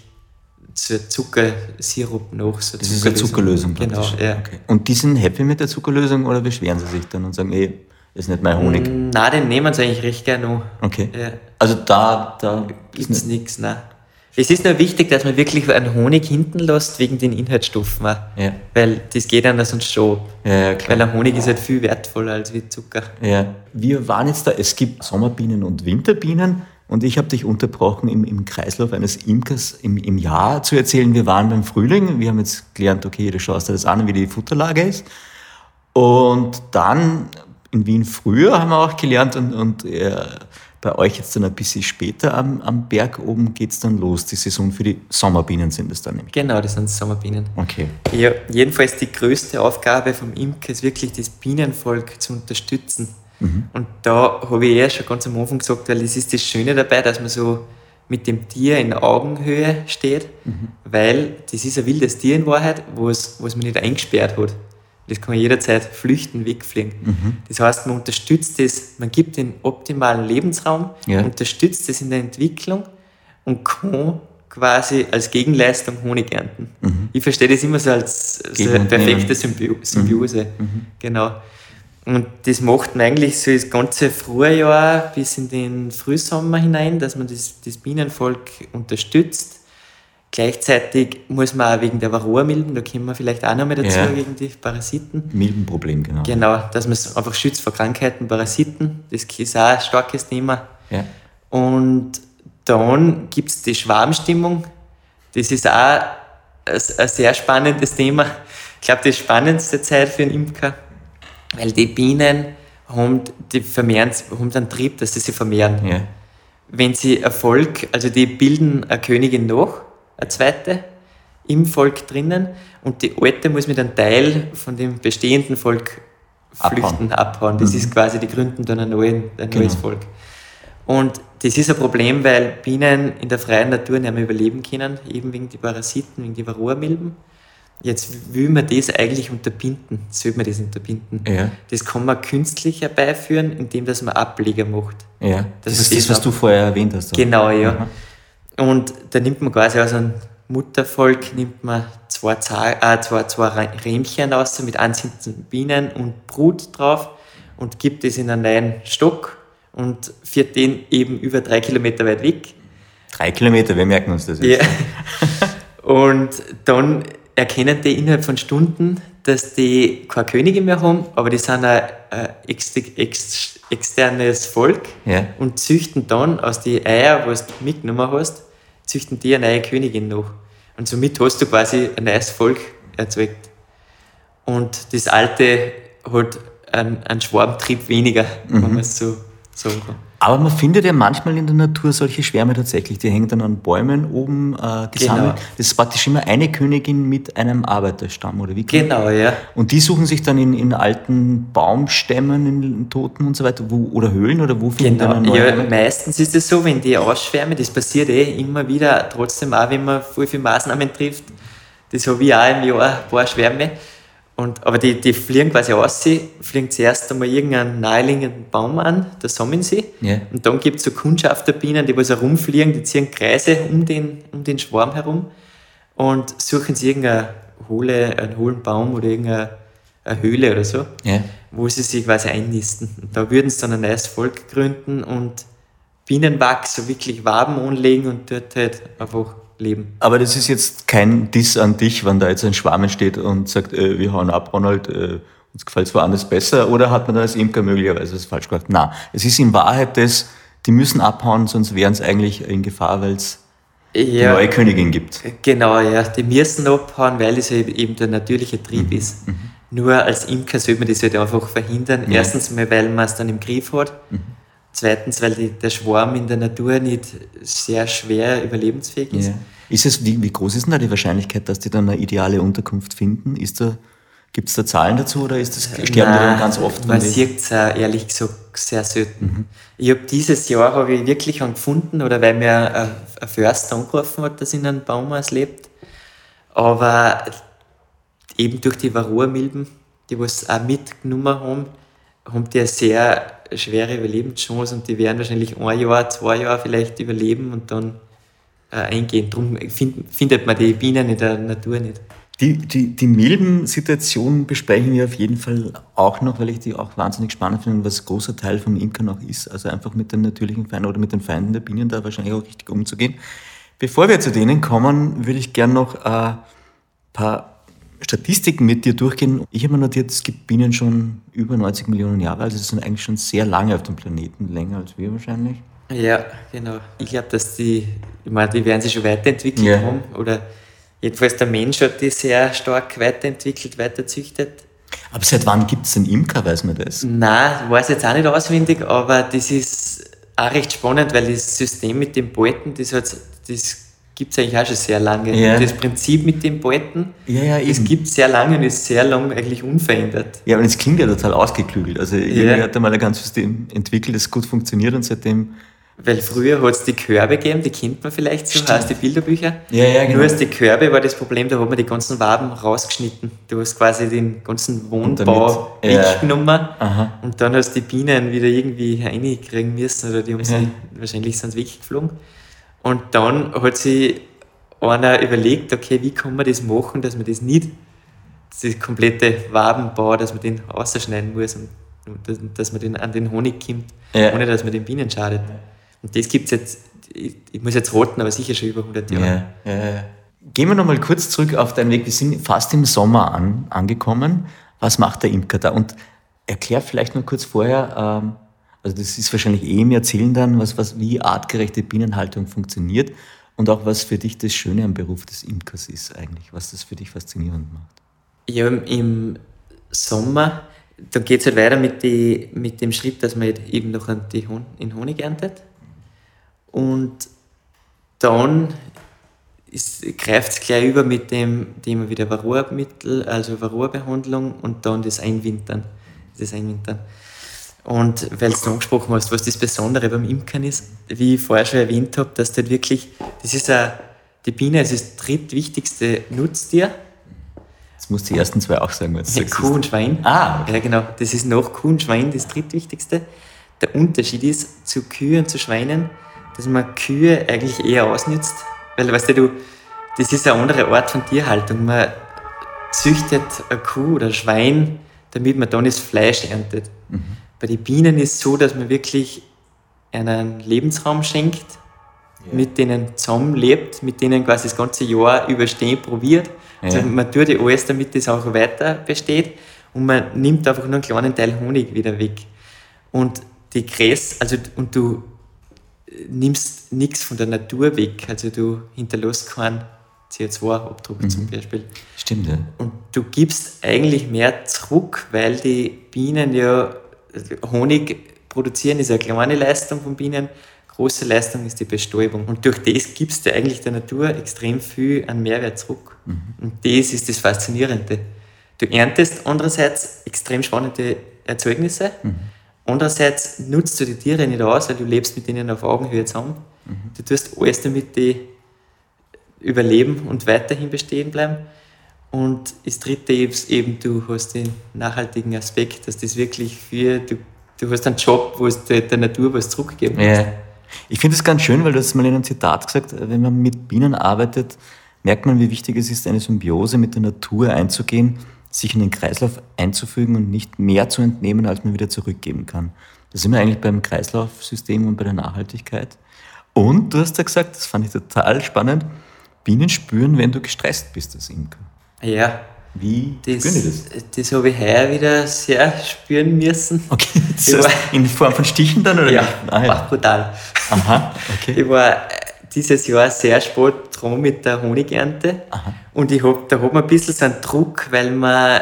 Speaker 4: zur Zuckersirup noch. So
Speaker 3: Das ist eine Zuckerlösung
Speaker 4: Genau,
Speaker 3: praktisch.
Speaker 4: ja.
Speaker 3: Okay. Und die sind happy mit der Zuckerlösung oder beschweren sie sich dann und sagen, ey, ist nicht mein Honig?
Speaker 4: Nein, den nehmen sie eigentlich recht gerne noch.
Speaker 3: Okay.
Speaker 4: Ja.
Speaker 3: Also da, da
Speaker 4: Gibt es nichts, nein. Es ist nur wichtig, dass man wirklich einen Honig hinten lässt, wegen den Inhaltsstoffen auch.
Speaker 3: Ja.
Speaker 4: Weil das geht dann sonst schon.
Speaker 3: Ja, ja.
Speaker 4: Weil ein Honig ist halt viel wertvoller als wie Zucker.
Speaker 3: Ja, wir waren jetzt da, es gibt Sommerbienen und Winterbienen und ich habe dich unterbrochen, im, im Kreislauf eines Imkers im, im Jahr zu erzählen, wir waren beim Frühling, wir haben jetzt gelernt, okay, du schaust dir das an, wie die Futterlage ist. Und dann in Wien früher haben wir auch gelernt und, und äh, bei euch jetzt dann ein bisschen später am, am Berg oben geht's dann los. Die Saison für die Sommerbienen sind es dann nämlich.
Speaker 4: Genau, das sind Sommerbienen.
Speaker 3: Okay.
Speaker 4: Ja, jedenfalls die größte Aufgabe vom Imker ist wirklich, das Bienenvolk zu unterstützen. Und da habe ich ja schon ganz am Anfang gesagt, weil das ist das Schöne dabei, dass man so mit dem Tier in Augenhöhe steht, weil das ist ein wildes Tier in Wahrheit, was, was man nicht eingesperrt hat. Das kann jederzeit flüchten, wegfliegen. Das heißt, man unterstützt es, man gibt den optimalen Lebensraum,
Speaker 3: Ja.
Speaker 4: unterstützt es in der Entwicklung und kann quasi als Gegenleistung Honig ernten. Ich verstehe das immer so als
Speaker 3: und
Speaker 4: perfekte Symbio Symbiose. Genau. Und das macht man eigentlich so das ganze Frühjahr bis in den Frühsommer hinein, dass man das, das Bienenvolk unterstützt. Gleichzeitig muss man auch wegen der Varroa-Milben, da kommen wir vielleicht auch noch mal dazu,
Speaker 3: Ja.
Speaker 4: gegen die Parasiten.
Speaker 3: Milbenproblem, genau.
Speaker 4: Genau, dass man es einfach schützt vor Krankheiten, Parasiten. Das ist auch ein starkes Thema.
Speaker 3: Ja.
Speaker 4: Und dann gibt es die Schwarmstimmung. Das ist auch ein, sehr spannendes Thema. Ich glaube, die spannendste Zeit für einen Imker, weil die Bienen haben, die vermehren, haben den Trieb, dass sie sich vermehren.
Speaker 3: Ja.
Speaker 4: Wenn sie Erfolg, also die bilden eine Königin nach, eine zweite. im Volk drinnen und die alte muss mit einem Teil von dem bestehenden Volk flüchten, abhauen. abhauen. Das mhm. ist quasi die Gründen dann ein, neuen, ein genau. neues Volk. Und das ist ein Problem, weil Bienen in der freien Natur nicht mehr überleben können, eben wegen die Parasiten, wegen die Varroa-Milben. Jetzt will man das eigentlich unterbinden, sollte man das unterbinden. Ja. Das kann man künstlich herbeiführen, indem dass man Ableger macht.
Speaker 3: Ja, das, das ist das, was du vorher erwähnt hast.
Speaker 4: Genau, ja. Mhm. Und da nimmt man quasi aus einem Muttervolk nimmt man zwei, äh, zwei, zwei Rähmchen aus mit anziehenden Bienen und Brut drauf und gibt es in einen neuen Stock und führt den eben über drei Kilometer weit weg.
Speaker 3: Drei Kilometer, wir merken uns das
Speaker 4: jetzt. Ja. und dann erkennen die innerhalb von Stunden, dass die keine Könige mehr haben, aber die sind ein, ex ex externes Volk ja. und züchten dann aus den Eier, was du mitgenommen hast, züchten die eine neue Königin noch. Und somit hast du quasi ein neues Volk erzeugt. Und das alte hat einen, einen Schwarmtrieb weniger, mhm. wenn man es so sagen kann.
Speaker 3: Aber man findet ja manchmal in der Natur solche Schwärme tatsächlich. Die hängen dann an Bäumen oben äh, gesammelt. Genau. Das ist praktisch immer eine Königin mit einem Arbeiterstamm, oder wie?
Speaker 4: Genau, ja.
Speaker 3: Und die suchen sich dann in, in alten Baumstämmen, in Toten und so weiter, wo, oder Höhlen, oder wo finden
Speaker 4: genau. die neue ja, Meistens ist es so, wenn die ausschwärmen, das passiert eh immer wieder, trotzdem auch, wenn man voll viele Maßnahmen trifft. Das habe ich auch im Jahr ein paar Schwärme und, aber die, die fliegen quasi aus, fliegen zuerst einmal irgendeinen naheliegenden Baum an, da sammeln sie. Yeah. Und dann gibt es so Kundschafterbienen, die was herumfliegen, die ziehen Kreise um den, um den Schwarm herum und suchen sie irgendeine hohle, einen hohlen Baum oder irgendeine eine Höhle oder so, yeah. wo sie sich quasi einnisten. Und da würden sie dann ein neues Volk gründen und Bienenwachs, so wirklich Waben anlegen und dort halt einfach leben.
Speaker 3: Aber das ist jetzt kein Diss an dich, wenn da jetzt ein Schwarm steht und sagt, äh, wir hauen ab, Ronald, äh, uns gefällt es woanders besser, oder hat man da als Imker möglicherweise das falsch gemacht? Nein, es ist in Wahrheit das, die müssen abhauen, sonst wären es eigentlich in Gefahr, weil es ja, neue Königin gibt.
Speaker 4: Genau, ja, die müssen abhauen, weil es eben der natürliche Trieb mhm. ist. Mhm. Nur als Imker sollte man das halt einfach verhindern. Ja. Erstens mal, weil man es dann im Griff hat. Mhm. Zweitens, weil die, der Schwarm in der Natur nicht sehr schwer überlebensfähig ist. Ja.
Speaker 3: Ist es, wie, wie, groß ist denn da die Wahrscheinlichkeit, dass die dann eine ideale Unterkunft finden? Ist da, Gibt es da Zahlen dazu oder ist das, sterben Nein, die dann ganz oft?
Speaker 4: Man sieht es ehrlich gesagt sehr selten. Mhm. Ich habe dieses Jahr habe ich wirklich einen gefunden, oder weil mir ein, ein Förster angerufen hat, dass in einem Baumhaus lebt. Aber eben durch die Varroa-Milben, die was auch mitgenommen haben, haben die eine sehr schwere Überlebenschance und die werden wahrscheinlich ein Jahr, zwei Jahre vielleicht überleben und dann äh, eingehen. Darum find, findet man die Bienen in der Natur nicht.
Speaker 3: Die, die, die Milben-Situation besprechen wir auf jeden Fall auch noch, weil ich die auch wahnsinnig spannend finde, was ein großer Teil vom Imker noch ist. Also einfach mit den natürlichen Feinden oder mit den Feinden der Bienen da wahrscheinlich auch richtig umzugehen. Bevor wir zu denen kommen, würde ich gerne noch ein paar Statistiken mit dir durchgehen. Ich habe mir notiert, es gibt Bienen schon über 90 Millionen Jahre, also sie sind eigentlich schon sehr lange auf dem Planeten, länger als wir wahrscheinlich.
Speaker 4: Ja, genau. Ich glaube, dass die, ich meine, die werden sich schon weiterentwickelt ja. haben. Oder jedenfalls der Mensch hat die sehr stark weiterentwickelt, weiterzüchtet.
Speaker 3: Aber seit wann gibt es denn Imker, weiß man das?
Speaker 4: Nein, weiß jetzt auch nicht auswendig, aber das ist auch recht spannend, weil das System mit den Bolten, das, das gibt es eigentlich auch schon sehr lange. Ja. Das Prinzip mit den Bolten, ja, ja, das gibt es sehr lange und ist sehr lang eigentlich unverändert.
Speaker 3: Ja, und es klingt ja total ausgeklügelt. Also ja. hat einmal ein ganzes System entwickelt, das gut funktioniert und seitdem
Speaker 4: weil früher hat es die Körbe gegeben, die kennt man vielleicht so, Stimmt. heißt die Bilderbücher.
Speaker 3: Ja, ja, genau.
Speaker 4: Nur als die Körbe war das Problem, da hat man die ganzen Waben rausgeschnitten. Du hast quasi den ganzen Wohnbau damit, weggenommen ja. und dann hast du die Bienen wieder irgendwie reinkriegen müssen oder die haben sie, wahrscheinlich sind sie weggeflogen. Und dann hat sich einer überlegt, okay, wie kann man das machen, dass man das nicht, das komplette Wabenbau, dass man den ausschneiden muss und dass man den an den Honig kommt, ja. ohne dass man den Bienen schadet. Und das gibt es jetzt, ich, ich, muss jetzt roten, aber sicher schon über 100 Jahre. Ja, ja,
Speaker 3: Gehen wir nochmal kurz zurück auf deinen Weg. Wir sind fast im Sommer an, angekommen. Was macht der Imker da? Und erklär vielleicht noch kurz vorher, ähm, also das ist wahrscheinlich eh im Erzählen dann, was, was, wie artgerechte Bienenhaltung funktioniert und auch was für dich das Schöne am Beruf des Imkers ist eigentlich, was das für dich faszinierend macht.
Speaker 4: Ja, im Sommer, dann geht es halt weiter mit, die, mit dem Schritt, dass man eben noch die Hon in Honig erntet. Und dann greift es gleich über mit dem Thema wieder Varroamittel, also Varroa-Behandlung und dann das Einwintern. Das Einwintern. Und weil du angesprochen hast, was das Besondere beim Imkern ist, wie ich vorher schon erwähnt habe, dass das wirklich, das ist a, die Biene ist das drittwichtigste Nutztier.
Speaker 3: Jetzt musst du die ersten zwei auch sagen,
Speaker 4: was du ja, Kuh und Schwein.
Speaker 3: Ah, okay.
Speaker 4: Ja, genau. Das ist nach Kuh und Schwein das drittwichtigste. Der Unterschied ist zu Kühen und zu Schweinen, dass man Kühe eigentlich eher ausnützt, weil, weißt du, das ist eine andere Art von Tierhaltung. Man züchtet eine Kuh oder ein Schwein, damit man dann das Fleisch erntet. Mhm. Bei den Bienen ist es so, dass man wirklich einen Lebensraum schenkt, yeah. mit denen zusammenlebt, mit denen quasi das ganze Jahr überstehen probiert. Yeah. Also man tut ja alles, damit das auch weiter besteht und man nimmt einfach nur einen kleinen Teil Honig wieder weg. Und die Gräs, also und du nimmst nichts von der Natur weg. Also du hinterlässt keinen CO2-Abdruck mhm. zum Beispiel.
Speaker 3: Stimmt, ja.
Speaker 4: Und du gibst eigentlich mehr zurück, weil die Bienen ja Honig produzieren, ist eine kleine Leistung von Bienen. Große Leistung ist die Bestäubung. Und durch das gibst du eigentlich der Natur extrem viel an Mehrwert zurück. Mhm. Und das ist das Faszinierende. Du erntest andererseits extrem spannende Erzeugnisse. Mhm Andererseits nutzt du die Tiere nicht aus, weil du lebst mit ihnen auf Augenhöhe zusammen. Mhm. Du tust alles, damit die überleben und weiterhin bestehen bleiben. Und das dritte ist eben, du hast den nachhaltigen Aspekt, dass das wirklich für, du, du hast einen Job, wo es der, der Natur was zurückgeben
Speaker 3: ja. Ich finde es ganz schön, weil du hast mal in einem Zitat gesagt, wenn man mit Bienen arbeitet, merkt man, wie wichtig es ist, eine Symbiose mit der Natur einzugehen sich in den Kreislauf einzufügen und nicht mehr zu entnehmen, als man wieder zurückgeben kann. Da sind wir eigentlich beim Kreislaufsystem und bei der Nachhaltigkeit. Und du hast ja gesagt, das fand ich total spannend, Bienen spüren, wenn du gestresst bist als Imker.
Speaker 4: Ja.
Speaker 3: Wie das, spüren die das?
Speaker 4: Das habe ich heuer wieder sehr spüren müssen.
Speaker 3: Okay, das heißt, in Form von Stichen dann? Oder
Speaker 4: ja, ah, ja. brutal.
Speaker 3: Aha, okay.
Speaker 4: Ich war dieses Jahr sehr spät dran mit der Honigernte. Aha. Und ich hab, da hat man ein bisschen so einen Druck, weil man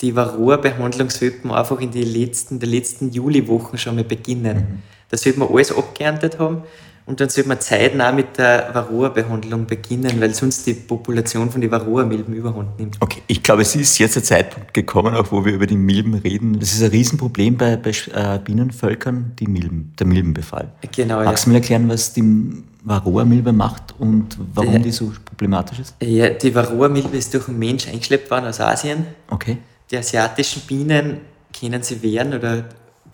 Speaker 4: die Varroa-Behandlung sollte man einfach in die letzten, der letzten Juliwochen schon mal beginnen. Mhm. Da sollte man alles abgeerntet haben. Und dann sollte man zeitnah mit der Varroa-Behandlung beginnen, weil sonst die Population von den Varroa-Milben überhand nimmt.
Speaker 3: Okay, ich glaube, es ist jetzt der Zeitpunkt gekommen, auch wo wir über die Milben reden. Das ist ein Riesenproblem bei, bei äh, Bienenvölkern, die Milben, der Milbenbefall.
Speaker 4: Genau,
Speaker 3: Magst du mir erklären, was die Varroa-Milbe macht und warum der, die so problematisch ist?
Speaker 4: Ja, die Varroa-Milbe ist durch einen Mensch eingeschleppt worden aus Asien.
Speaker 3: Okay.
Speaker 4: Die asiatischen Bienen können sie wehren oder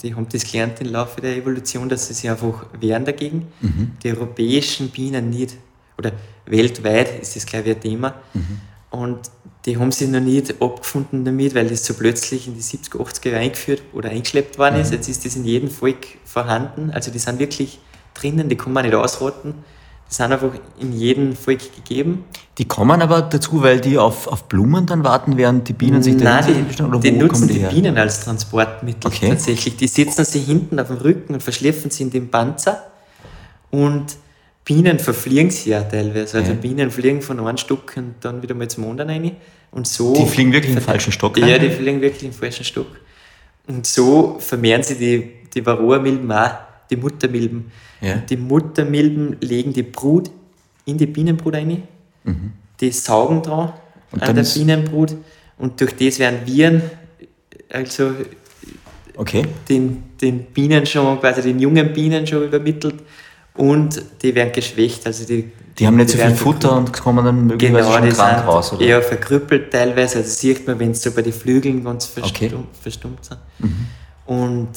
Speaker 4: die haben das gelernt im Laufe der Evolution, dass sie sich einfach wehren dagegen. Mhm. Die europäischen Bienen nicht. Oder weltweit ist das, glaube ich, ein Thema. Mhm. Und die haben sich noch nicht abgefunden damit, weil das so plötzlich in die 70er, 80er Jahre eingeführt oder eingeschleppt worden mhm. ist. Jetzt ist das in jedem Volk vorhanden. Also die sind wirklich drinnen, die kann man nicht ausrotten. Sind einfach in jedem Volk gegeben.
Speaker 3: Die kommen aber dazu, weil die auf, auf Blumen dann warten, während die Bienen sich
Speaker 4: Nein, die, oder die nutzen die, die Bienen als Transportmittel okay. tatsächlich. Die setzen sie hinten auf dem Rücken und verschleppen sie in den Panzer. Und Bienen verfliegen sie ja teilweise. Also ja. Bienen fliegen von einem Stück und dann wieder mal zum anderen rein. Und so
Speaker 3: die fliegen wirklich in den falschen Stock
Speaker 4: rein? Ja, die fliegen wirklich in den falschen Stock. Und so vermehren sie die, die Varroa-Milben auch, die Muttermilben. Ja. Die Muttermilben legen die Brut in die Bienenbrut rein, mhm. die saugen dran und an der Bienenbrut und durch das werden Viren, also
Speaker 3: okay.
Speaker 4: den, den Bienen schon, quasi den jungen Bienen schon übermittelt und die werden geschwächt. Also die,
Speaker 3: die haben nicht die so viel Futter und kommen dann möglicherweise genau, schon krank raus,
Speaker 4: oder? Ja, verkrüppelt teilweise. Also sieht man, wenn es so bei den Flügeln ganz verstummt, okay. verstummt sind. Mhm. Und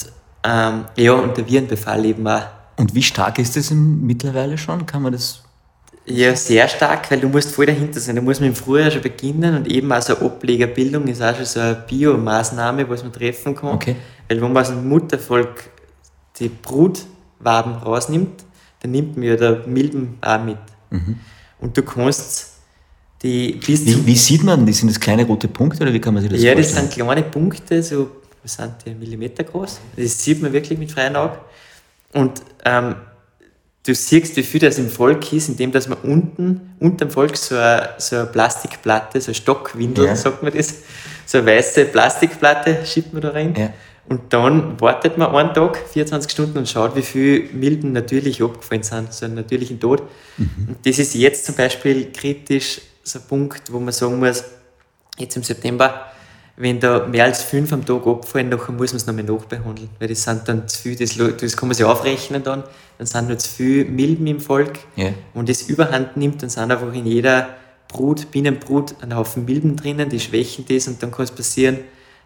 Speaker 4: ähm, ja, und der Virenbefall eben auch
Speaker 3: und wie stark ist das mittlerweile schon? Kann man das?
Speaker 4: Ja, sehr stark, weil du musst voll dahinter sein. Du musst mit dem Frühjahr schon beginnen und eben auch so eine Ablegerbildung ist auch schon so eine Biomaßnahme, was man treffen kann.
Speaker 3: Okay.
Speaker 4: Weil wenn man aus dem Muttervolk die Brutwaben rausnimmt, dann nimmt man ja der Milben auch mit. Mhm. Und du kannst die
Speaker 3: bis wie, wie sieht man die? Sind das kleine rote Punkte oder wie kann man sich das
Speaker 4: ja,
Speaker 3: vorstellen?
Speaker 4: Ja, das sind kleine Punkte, so sind die, Millimeter groß. Das sieht man wirklich mit freiem Auge. Und ähm, du siehst, wie viel das im Volk ist, indem dass man unten, unter dem Volk so eine, so eine Plastikplatte, so eine Stockwindel, ja. sagt man das, so eine weiße Plastikplatte schiebt man da rein.
Speaker 3: Ja.
Speaker 4: Und dann wartet man einen Tag, 24 Stunden und schaut, wie viele Milben natürlich abgefallen sind, so einen natürlichen Tod. Und das ist jetzt zum Beispiel kritisch so ein Punkt, wo man sagen muss, jetzt im September, wenn da mehr als fünf am Tag abfallen, nachher muss man es nochmal nachbehandeln. Weil das sind dann zu viel, das, das kann man sich aufrechnen dann, dann sind noch zu viele Milben im Volk.
Speaker 3: Ja.
Speaker 4: Und das überhand nimmt, dann sind einfach in jeder Brut, Bienenbrut, ein Haufen Milben drinnen, die schwächen das und dann kann es passieren,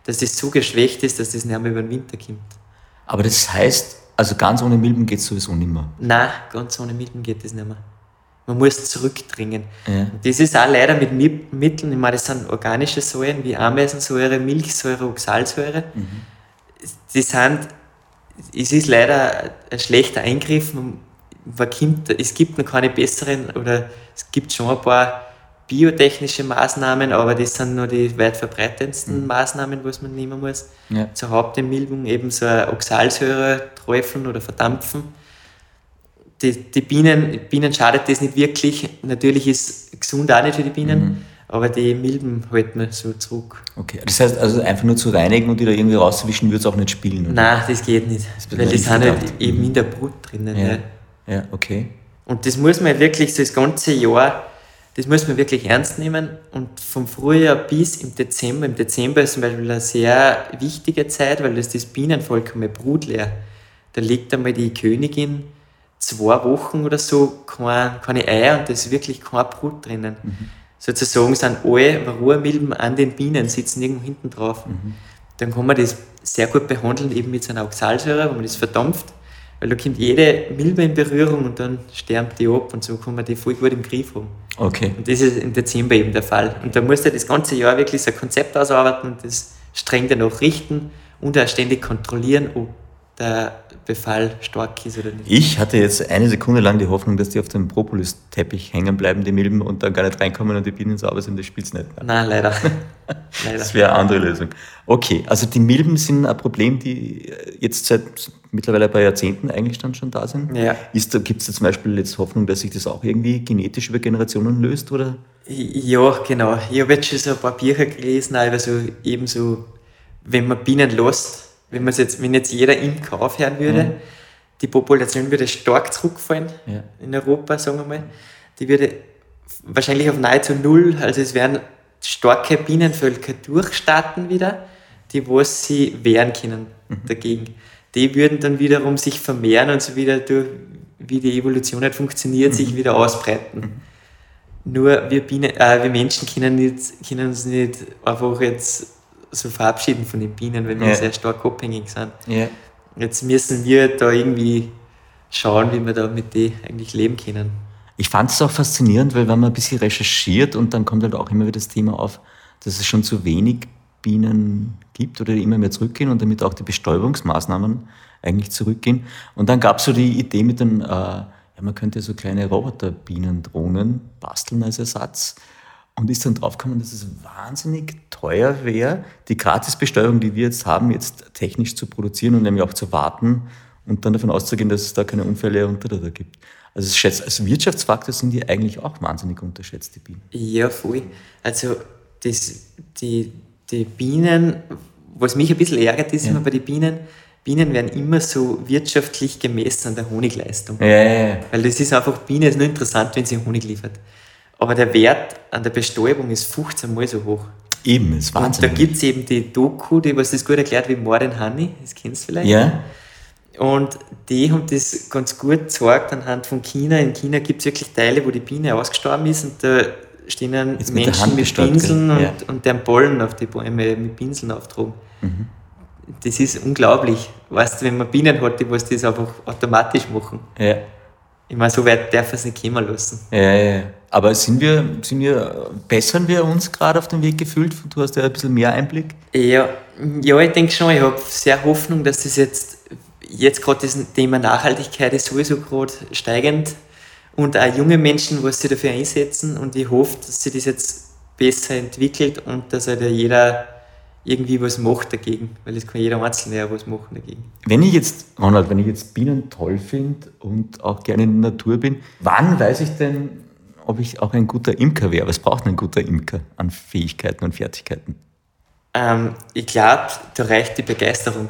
Speaker 4: dass das so geschwächt ist, dass das nicht mehr über den Winter kommt.
Speaker 3: Aber das heißt, also ganz ohne Milben geht es sowieso nicht mehr.
Speaker 4: Nein, ganz ohne Milben geht das nicht mehr. Man muss zurückdringen.
Speaker 3: Ja.
Speaker 4: Das ist auch leider mit Mi- Mitteln, ich meine, das sind organische Säuren wie Ameisensäure, Milchsäure, Oxalsäure. Die sind, es ist leider ein schlechter Eingriff. Man, man kommt, es gibt noch keine besseren oder es gibt schon ein paar biotechnische Maßnahmen, aber das sind nur die weit verbreitetsten Maßnahmen, was man nehmen muss.
Speaker 3: Ja.
Speaker 4: Zur Hauptentmilbung eben so eine Oxalsäure träufeln oder verdampfen die, die Bienen, Bienen schadet das nicht wirklich. Natürlich ist es gesund auch nicht für die Bienen,
Speaker 3: Mhm.
Speaker 4: aber die Milben halten wir so zurück.
Speaker 3: Okay. Das heißt also einfach nur zu reinigen und die da irgendwie rauszuwischen, würde es auch nicht spielen. Oder?
Speaker 4: Nein, das geht nicht.
Speaker 3: wird
Speaker 4: weil
Speaker 3: nicht
Speaker 4: die sind halt eben in der Brut drinnen. Ja.
Speaker 3: Ja. Ja, okay.
Speaker 4: Und das muss man wirklich so das ganze Jahr, das muss man wirklich ernst nehmen. Und vom Frühjahr bis im Dezember, im Dezember ist zum Beispiel eine sehr wichtige Zeit, weil das das Bienenvolk einmal brutleer. Da legt einmal die Königin zwei Wochen oder so kein, keine Eier und da ist wirklich keine Brut drinnen. Sozusagen sind alle Varroamilben an den Bienen, sitzen irgendwo hinten drauf. Dann kann man das sehr gut behandeln, eben mit so einer Oxalsäure, wo man das verdampft. Weil da kommt jede Milbe in Berührung und dann sterbt die ab und so kann man die voll gut im Griff haben.
Speaker 3: Okay.
Speaker 4: Und das ist im Dezember eben der Fall. Und da musst du das ganze Jahr wirklich so ein Konzept ausarbeiten und das streng danach richten und auch ständig kontrollieren, ob der Befall stark ist oder nicht.
Speaker 3: Ich hatte jetzt eine Sekunde lang die Hoffnung, dass die auf dem Propolis-Teppich hängen bleiben, die Milben, und dann gar nicht reinkommen und die Bienen sauber sind. Das spielt's nicht.
Speaker 4: Nein, leider. leider.
Speaker 3: Das wäre eine andere Lösung. Okay, also die Milben sind ein Problem, die jetzt seit mittlerweile ein paar Jahrzehnten eigentlich dann schon da sind.
Speaker 4: Ja.
Speaker 3: Gibt es da zum Beispiel jetzt Hoffnung, dass sich das auch irgendwie genetisch über Generationen löst? Oder?
Speaker 4: Ja, genau. Ich habe jetzt schon so ein paar Bücher gelesen, also ebenso, wenn man Bienen lässt, wenn, man's jetzt, wenn jetzt jeder Imker aufhören würde, die Population würde stark zurückfallen
Speaker 3: Ja.
Speaker 4: in Europa, sagen wir mal. Die würde wahrscheinlich auf nahezu null, also es werden starke Bienenvölker durchstarten wieder, die was sie wehren können dagegen. Die würden dann wiederum sich vermehren und so wieder durch, wie die Evolution halt funktioniert, sich wieder ausbreiten. Nur wir, Bienen, äh, wir Menschen können, nicht, können uns nicht einfach jetzt so verabschieden von den Bienen, weil wir
Speaker 3: Ja.
Speaker 4: sehr stark abhängig sind.
Speaker 3: Ja.
Speaker 4: Jetzt müssen wir da irgendwie schauen, wie wir da mit denen eigentlich leben können.
Speaker 3: Ich fand es auch faszinierend, weil wenn man ein bisschen recherchiert und dann kommt halt auch immer wieder das Thema auf, dass es schon zu wenig Bienen gibt oder die immer mehr zurückgehen und damit auch die Bestäubungsmaßnahmen eigentlich zurückgehen. Und dann gab es so die Idee mit den, äh, ja, man könnte so kleine Roboterbienendrohnen basteln als Ersatz und ist dann draufgekommen, dass es wahnsinnig teuer wäre, die Gratisbestäubung, die wir jetzt haben, jetzt technisch zu produzieren und nämlich auch zu warten und dann davon auszugehen, dass es da keine Unfälle und da, da gibt. Also, schätzt, als Wirtschaftsfaktor sind die eigentlich auch wahnsinnig unterschätzt, die Bienen.
Speaker 4: Ja, voll. Also das, die, die Bienen, was mich ein bisschen ärgert, ist immer bei den Bienen, Bienen werden immer so wirtschaftlich gemessen an der Honigleistung.
Speaker 3: Ja, ja, ja.
Speaker 4: Weil das ist einfach, Biene ist nur interessant, wenn sie Honig liefert. Aber der Wert an der Bestäubung ist 15 Mal so hoch.
Speaker 3: Eben, ist
Speaker 4: Und da
Speaker 3: Wahnsinn.
Speaker 4: gibt es eben die Doku, die was das gut erklärt, wie Morden Honey, das kennst du vielleicht.
Speaker 3: Ja,
Speaker 4: Und die haben das ganz gut gezeigt anhand von China. In China gibt es wirklich Teile, wo die Biene ausgestorben ist und da stehen dann
Speaker 3: Jetzt mit
Speaker 4: Menschen mit
Speaker 3: bestäubt,
Speaker 4: Pinseln
Speaker 3: gell?
Speaker 4: und,
Speaker 3: Ja.
Speaker 4: und deren Pollen auf die Bäume mit Pinseln auftragen.
Speaker 3: Mhm.
Speaker 4: Das ist unglaublich. Weißt du, wenn man Bienen hat, die was das einfach automatisch machen.
Speaker 3: ja.
Speaker 4: Ich meine, so weit darf es nicht kommen lassen.
Speaker 3: Ja, ja, ja. Aber sind wir, sind wir, bessern wir uns gerade auf dem Weg gefühlt? Du hast ja ein bisschen mehr Einblick.
Speaker 4: Ja, ja ich denke schon, ich habe sehr Hoffnung, dass das jetzt, jetzt gerade das Thema Nachhaltigkeit ist sowieso gerade steigend und auch junge Menschen, was sich dafür einsetzen und ich hoffe, dass sich das jetzt besser entwickelt und dass halt jeder irgendwie was macht dagegen, weil es kann jeder Einzelne ja was machen dagegen.
Speaker 3: Wenn ich jetzt, Ronald, wenn ich jetzt Bienen toll finde und auch gerne in der Natur bin, wann weiß ich denn, ob ich auch ein guter Imker wäre? Was braucht ein guter Imker an Fähigkeiten und Fertigkeiten?
Speaker 4: Ähm, ich glaube, da reicht die Begeisterung.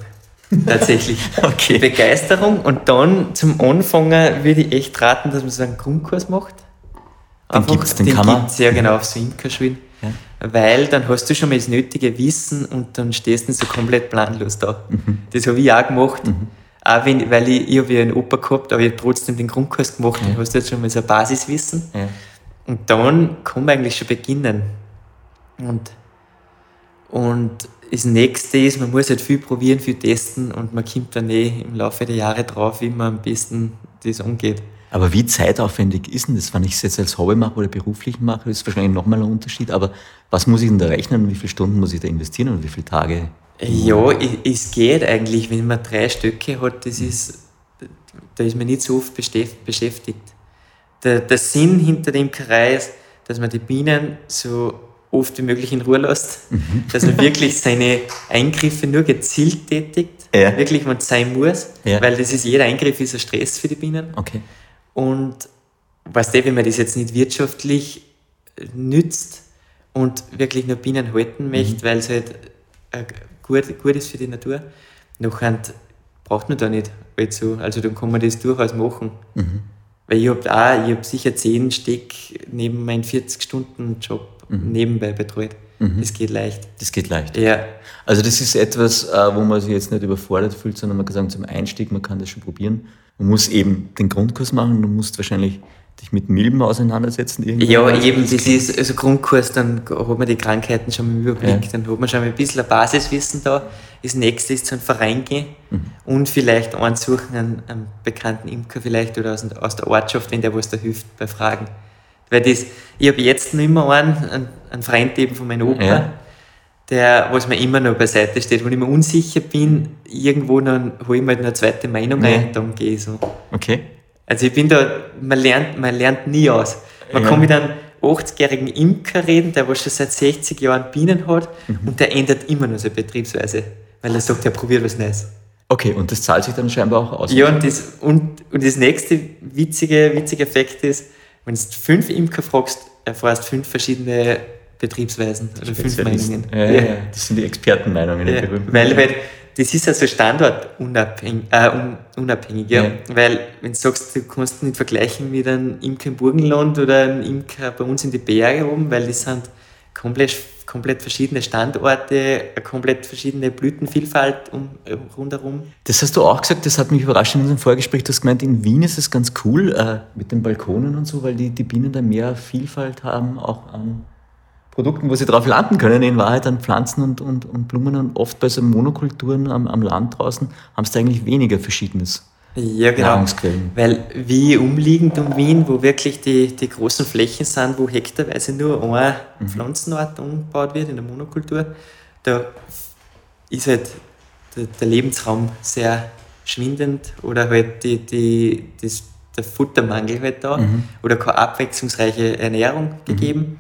Speaker 4: Tatsächlich.
Speaker 3: Okay.
Speaker 4: Die Begeisterung und dann zum Anfangen würde ich echt raten, dass man so einen Grundkurs macht.
Speaker 3: Den gibt's, den kann man-
Speaker 4: gibt's, ja genau, auf so Imkerschulen.
Speaker 3: Ja.
Speaker 4: Weil dann hast du schon mal das nötige Wissen und dann stehst du nicht so komplett planlos da.
Speaker 3: Mhm.
Speaker 4: Das habe ich auch gemacht. Auch wenn, weil ich, ich habe ja einen Opa gehabt, aber ich habe trotzdem den Grundkurs gemacht und hast jetzt schon mal so ein Basiswissen.
Speaker 3: Ja.
Speaker 4: Und dann kann man eigentlich schon beginnen. Und, und das nächste ist, man muss halt viel probieren, viel testen und man kommt dann eh im Laufe der Jahre drauf, wie man am besten das angeht.
Speaker 3: Aber wie zeitaufwendig ist denn das, wenn ich es jetzt als Hobby mache oder beruflich mache? Das ist wahrscheinlich nochmal ein Unterschied. Aber was muss ich denn da rechnen und wie viele Stunden muss ich da investieren und wie viele Tage?
Speaker 4: Ja, es geht eigentlich, wenn man drei Stöcke hat, das ist, da ist man nicht so oft beschäf- beschäftigt. Der, der Sinn hinter dem Kreis, dass man die Bienen so oft wie möglich in Ruhe lässt, dass man wirklich seine Eingriffe nur gezielt tätigt,
Speaker 3: Ja.
Speaker 4: wirklich, wenn es sein muss,
Speaker 3: Ja.
Speaker 4: weil das ist, jeder Eingriff ist ein Stress für die Bienen.
Speaker 3: Okay.
Speaker 4: Und weißt du, wenn man das jetzt nicht wirtschaftlich nützt und wirklich nur Bienen halten möchte, weil es halt äh, gut, gut ist für die Natur, nachher braucht man da nicht allzu. Also dann kann man das durchaus machen. Weil ich habe auch, ich habe sicher 10 Steck neben meinem 40-Stunden-Job nebenbei betreut. Das geht leicht.
Speaker 3: Das geht leicht.
Speaker 4: Ja,
Speaker 3: Also das ist etwas, äh, wo man sich jetzt nicht überfordert fühlt, sondern man kann sagen, zum Einstieg, man kann das schon probieren. Man muss eben den Grundkurs machen, du musst wahrscheinlich dich mit Milben auseinandersetzen. irgendwann.
Speaker 4: Ja, eben, das ist, also Grundkurs, dann hat man die Krankheiten schon mal im Überblick,
Speaker 3: Ja.
Speaker 4: dann hat man schon mal ein bisschen ein Basiswissen da. Das nächste ist zu einem Verein gehen
Speaker 3: Mhm.
Speaker 4: und vielleicht einen suchen, einen, einen bekannten Imker vielleicht oder aus, aus der Ortschaft, wenn der was da hilft bei Fragen. Weil das, ich habe jetzt noch immer einen, einen, einen Freund eben von meinem Opa,
Speaker 3: Ja.
Speaker 4: der, was mir immer noch beiseite steht. Wenn ich mir unsicher bin, irgendwo dann hole ich mir halt eine zweite Meinung
Speaker 3: Ja.
Speaker 4: ein, dann gehe ich so.
Speaker 3: Okay.
Speaker 4: Also ich bin da, man lernt, man lernt nie aus. Man
Speaker 3: Ja.
Speaker 4: kann mit einem 80-jährigen Imker reden, der was schon seit 60 Jahren Bienen hat
Speaker 3: Mhm.
Speaker 4: und der ändert immer noch seine Betriebsweise, weil er sagt, er probiert was Neues.
Speaker 3: Okay, und das zahlt sich dann scheinbar auch aus.
Speaker 4: Ja, und das, und, und das nächste witzige, witzige Effekt ist, wenn du fünf Imker fragst, erfährst fünf verschiedene Betriebsweisen oder fünf. Meinungen.
Speaker 3: Ja, ja. ja, das sind die Expertenmeinungen,
Speaker 4: Ja, weil halt, das ist also standortunabhängig, äh, ja. Weil, wenn du sagst, du kannst nicht vergleichen mit einem Imker im Burgenland oder einem Imker bei uns in die Berge oben, weil das sind komplett, komplett verschiedene Standorte, eine komplett verschiedene Blütenvielfalt um, rundherum.
Speaker 3: Das hast du auch gesagt, das hat mich überrascht in unserem Vorgespräch. Du hast gemeint, in Wien ist es ganz cool äh, mit den Balkonen und so, weil die, die Bienen da mehr Vielfalt haben, auch an Produkten, wo sie drauf landen können, in Wahrheit an Pflanzen und, und, und Blumen. Und oft bei so Monokulturen am, am Land draußen haben sie da eigentlich weniger Verschiedenes.
Speaker 4: Ja, genau. Weil wie umliegend um Wien, wo wirklich die, die großen Flächen sind, wo hektarweise nur eine
Speaker 3: Mhm.
Speaker 4: Pflanzenart umgebaut wird in der Monokultur, da ist halt der, der Lebensraum sehr schwindend oder halt die, die, das, der Futtermangel halt da
Speaker 3: Mhm.
Speaker 4: oder keine abwechslungsreiche Ernährung gegeben.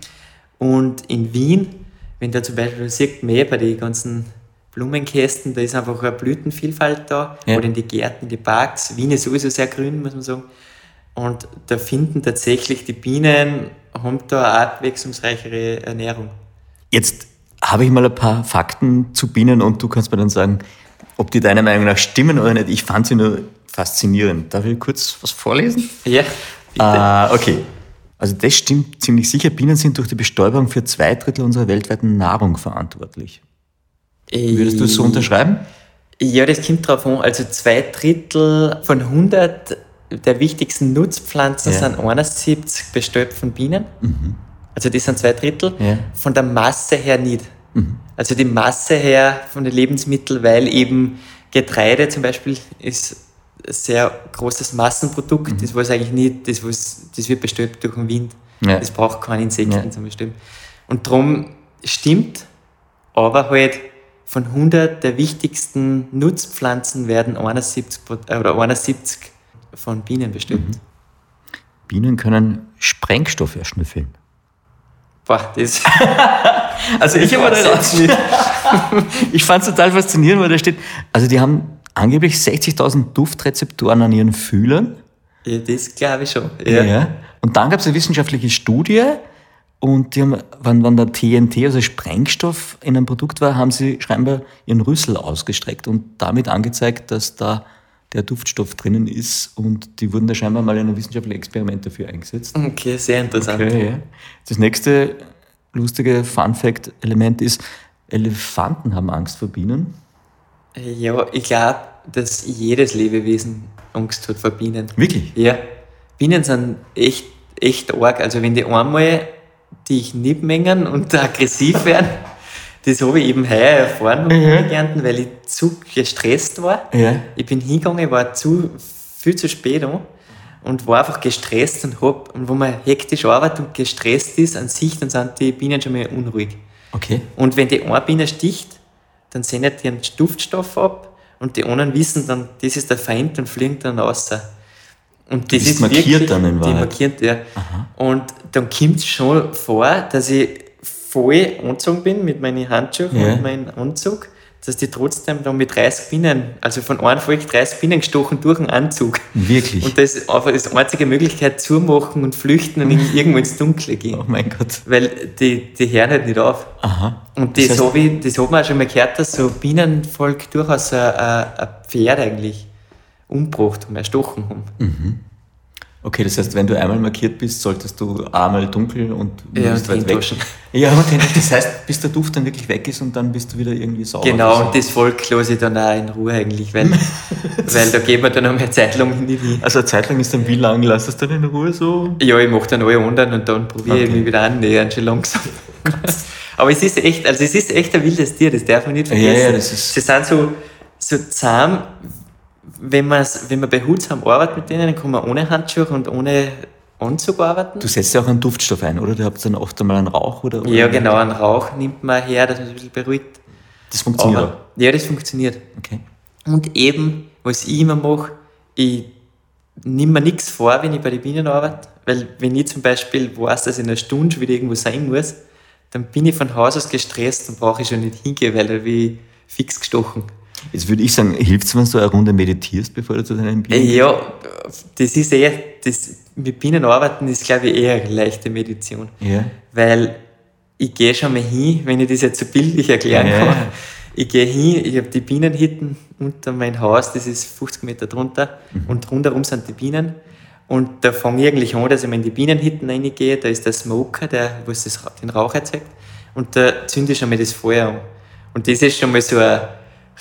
Speaker 4: Und in Wien, wenn da zum Beispiel, man sieht mehr bei den ganzen Blumenkästen, da ist einfach eine Blütenvielfalt da.
Speaker 3: Ja.
Speaker 4: Oder in die Gärten, in die Parks. Wien ist sowieso sehr grün, muss man sagen. Und da finden tatsächlich die Bienen, haben da eine abwechslungsreichere Ernährung.
Speaker 3: Jetzt habe ich mal ein paar Fakten zu Bienen und du kannst mir dann sagen, ob die deiner Meinung nach stimmen oder nicht. Ich fand sie nur faszinierend. Darf ich kurz was vorlesen?
Speaker 4: Ja, bitte.
Speaker 3: Ah, okay. Also das stimmt ziemlich sicher. Bienen sind durch die Bestäubung für zwei Drittel unserer weltweiten Nahrung verantwortlich. Würdest du es so unterschreiben?
Speaker 4: Ja, das kommt drauf an. Also zwei Drittel von 100 der wichtigsten Nutzpflanzen
Speaker 3: Ja.
Speaker 4: sind 71 bestäubt von Bienen. Also das sind zwei Drittel.
Speaker 3: Ja.
Speaker 4: Von der Masse her nicht. Also die Masse her von den Lebensmitteln, weil eben Getreide zum Beispiel ist sehr großes Massenprodukt. Das was eigentlich nicht, das, was, das wird bestäubt durch den Wind.
Speaker 3: Ja.
Speaker 4: Das braucht keine Insekten
Speaker 3: Ja.
Speaker 4: zum Bestimmen. Und darum stimmt, aber halt von 100 der wichtigsten Nutzpflanzen werden 71, Prot- äh, oder 71 von Bienen bestimmt.
Speaker 3: Bienen können Sprengstoff erschnüffeln.
Speaker 4: Boah, das
Speaker 3: Also ich habe das nicht. ich fand es total faszinierend, weil da steht, also die haben angeblich 60.000 Duftrezeptoren an ihren Fühlern.
Speaker 4: ja, das glaube ich schon. Ja.
Speaker 3: Und dann gab es eine wissenschaftliche Studie, Und die haben, wenn, wenn der TNT, also Sprengstoff, in einem Produkt war, haben sie scheinbar ihren Rüssel ausgestreckt und damit angezeigt, dass da der Duftstoff drinnen ist. Und die wurden da scheinbar mal in einem wissenschaftlichen Experiment dafür eingesetzt.
Speaker 4: Okay, sehr interessant.
Speaker 3: Okay, ja. Das nächste lustige Fun-Fact-Element ist, Elefanten haben Angst vor Bienen.
Speaker 4: Ja, ich glaube, dass jedes Lebewesen Angst hat vor Bienen.
Speaker 3: Wirklich?
Speaker 4: Ja. Bienen sind echt, echt arg. Also wenn die einmal dich nicht mengen und aggressiv werden, das habe ich eben heuer erfahren beim Ernten, weil ich zu gestresst war.
Speaker 3: Ja.
Speaker 4: Ich bin hingegangen, war zu, viel zu spät an und war einfach gestresst und hab, und wo man hektisch arbeitet und gestresst ist an sich, dann sind die Bienen schon mal unruhig.
Speaker 3: Okay.
Speaker 4: Und wenn die eine Biene sticht, dann sendet die einen Duftstoff ab und die anderen wissen dann, das ist der Feind und fliegen dann raus. Und das ist
Speaker 3: markiert
Speaker 4: wirklich,
Speaker 3: dann in
Speaker 4: die
Speaker 3: Wahrheit.
Speaker 4: markiert, ja. Und dann kommt es schon vor, dass ich voll angezogen bin mit meinen Handschuhen
Speaker 3: Ja.
Speaker 4: und meinem Anzug, dass die trotzdem dann mit 30 Bienen, also von einem Volk 30 Bienen gestochen durch den Anzug.
Speaker 3: Wirklich?
Speaker 4: Und das ist einfach die einzige Möglichkeit, zumachen und flüchten und irgendwo ins Dunkle gehen.
Speaker 3: oh mein Gott.
Speaker 4: Weil die, die hören halt nicht auf.
Speaker 3: Aha.
Speaker 4: Und
Speaker 3: Das
Speaker 4: das,
Speaker 3: heißt-
Speaker 4: hab ich, das hat man auch schon mal gehört, dass so Bienenvolk durchaus ein, ein, Pferd eigentlich umgebracht haben, erstochen haben.
Speaker 3: Okay, das heißt, wenn du einmal markiert bist, solltest du einmal dunkel und
Speaker 4: Ja, und
Speaker 3: weit weg. Ja, und hintaschen. das heißt, bis der Duft dann wirklich weg ist und dann bist du wieder irgendwie sauber.
Speaker 4: Genau, und das Volk lasse ich dann auch in Ruhe eigentlich, weil, weil da geht man dann noch eine Zeit lang nicht hin.
Speaker 3: Also eine Zeit lang ist dann wie lang? Lass das dann in Ruhe so?
Speaker 4: Ja, ich mache dann alle anderen und dann probiere ich
Speaker 3: Okay.
Speaker 4: mich wieder annähern, schon langsam. Aber es ist echt, also es ist echt ein wildes Tier, das darf man nicht
Speaker 3: Ja,
Speaker 4: vergessen.
Speaker 3: ja, das ist-
Speaker 4: Sie sind so, so zahm, wenn, wenn man behutsam arbeitet mit denen, dann kann man ohne Handschuhe und ohne Anzug arbeiten.
Speaker 3: Du setzt ja auch einen Duftstoff ein, oder? Du habt dann oft einmal einen Rauch oder? oder
Speaker 4: Ja, genau, einen Rauch nimmt man her, dass man sich ein bisschen beruhigt.
Speaker 3: Das funktioniert
Speaker 4: Aber, ja, das funktioniert.
Speaker 3: Okay.
Speaker 4: Und eben, was ich immer mache, ich nehme mir nichts vor, wenn ich bei den Bienen arbeite. Weil wenn ich zum Beispiel weiß, dass ich in einer Stunde schon wieder irgendwo sein muss, dann bin ich von Haus aus gestresst und brauche ich schon nicht hingehen, weil da bin ich fix gestochen.
Speaker 3: Jetzt würde ich sagen, hilft es, wenn du eine Runde meditierst, bevor du zu deinen
Speaker 4: Äh,
Speaker 3: Bienen
Speaker 4: Ja, das ist eher, das, mit Bienen arbeiten ist, glaube ich, eher eine leichte Meditation.
Speaker 3: Ja.
Speaker 4: Weil ich gehe schon mal hin, wenn ich das jetzt so bildlich erklären
Speaker 3: Ja,
Speaker 4: kann. Ich gehe hin, ich habe die Bienenhitten unter mein Haus, das ist 50 Meter drunter und rundherum sind die Bienen. Und da fange ich eigentlich an, dass ich mal in die Bienenhitten reingehe, da ist der Smoker, der was das, den Rauch erzeugt und da zünde ich schon mal das Feuer an. Und das ist schon mal so ein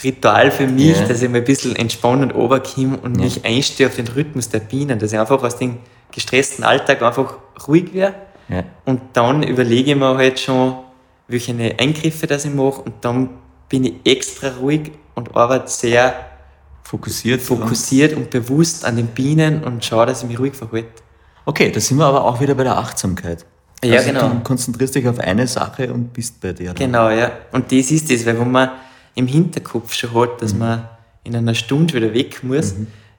Speaker 4: Ritual für mich,
Speaker 3: Ja.
Speaker 4: dass ich mal ein bisschen entspannen und runterkomme und mich einstehe auf den Rhythmus der Bienen, dass ich einfach aus dem gestressten Alltag einfach ruhig werde
Speaker 3: Ja.
Speaker 4: und dann überlege ich mir halt schon, welche Eingriffe das ich mache und dann bin ich extra ruhig und arbeite sehr
Speaker 3: Fokussiert.
Speaker 4: fokussiert und bewusst an den Bienen und schaue, dass ich mich ruhig verhalte.
Speaker 3: Okay, da sind wir aber auch wieder bei der Achtsamkeit.
Speaker 4: Ja,
Speaker 3: also
Speaker 4: genau.
Speaker 3: Du konzentrierst dich auf eine Sache und bist bei der.
Speaker 4: Genau, ja. Und das ist das, weil wenn man im Hinterkopf schon hat, dass man in einer Stunde wieder weg muss,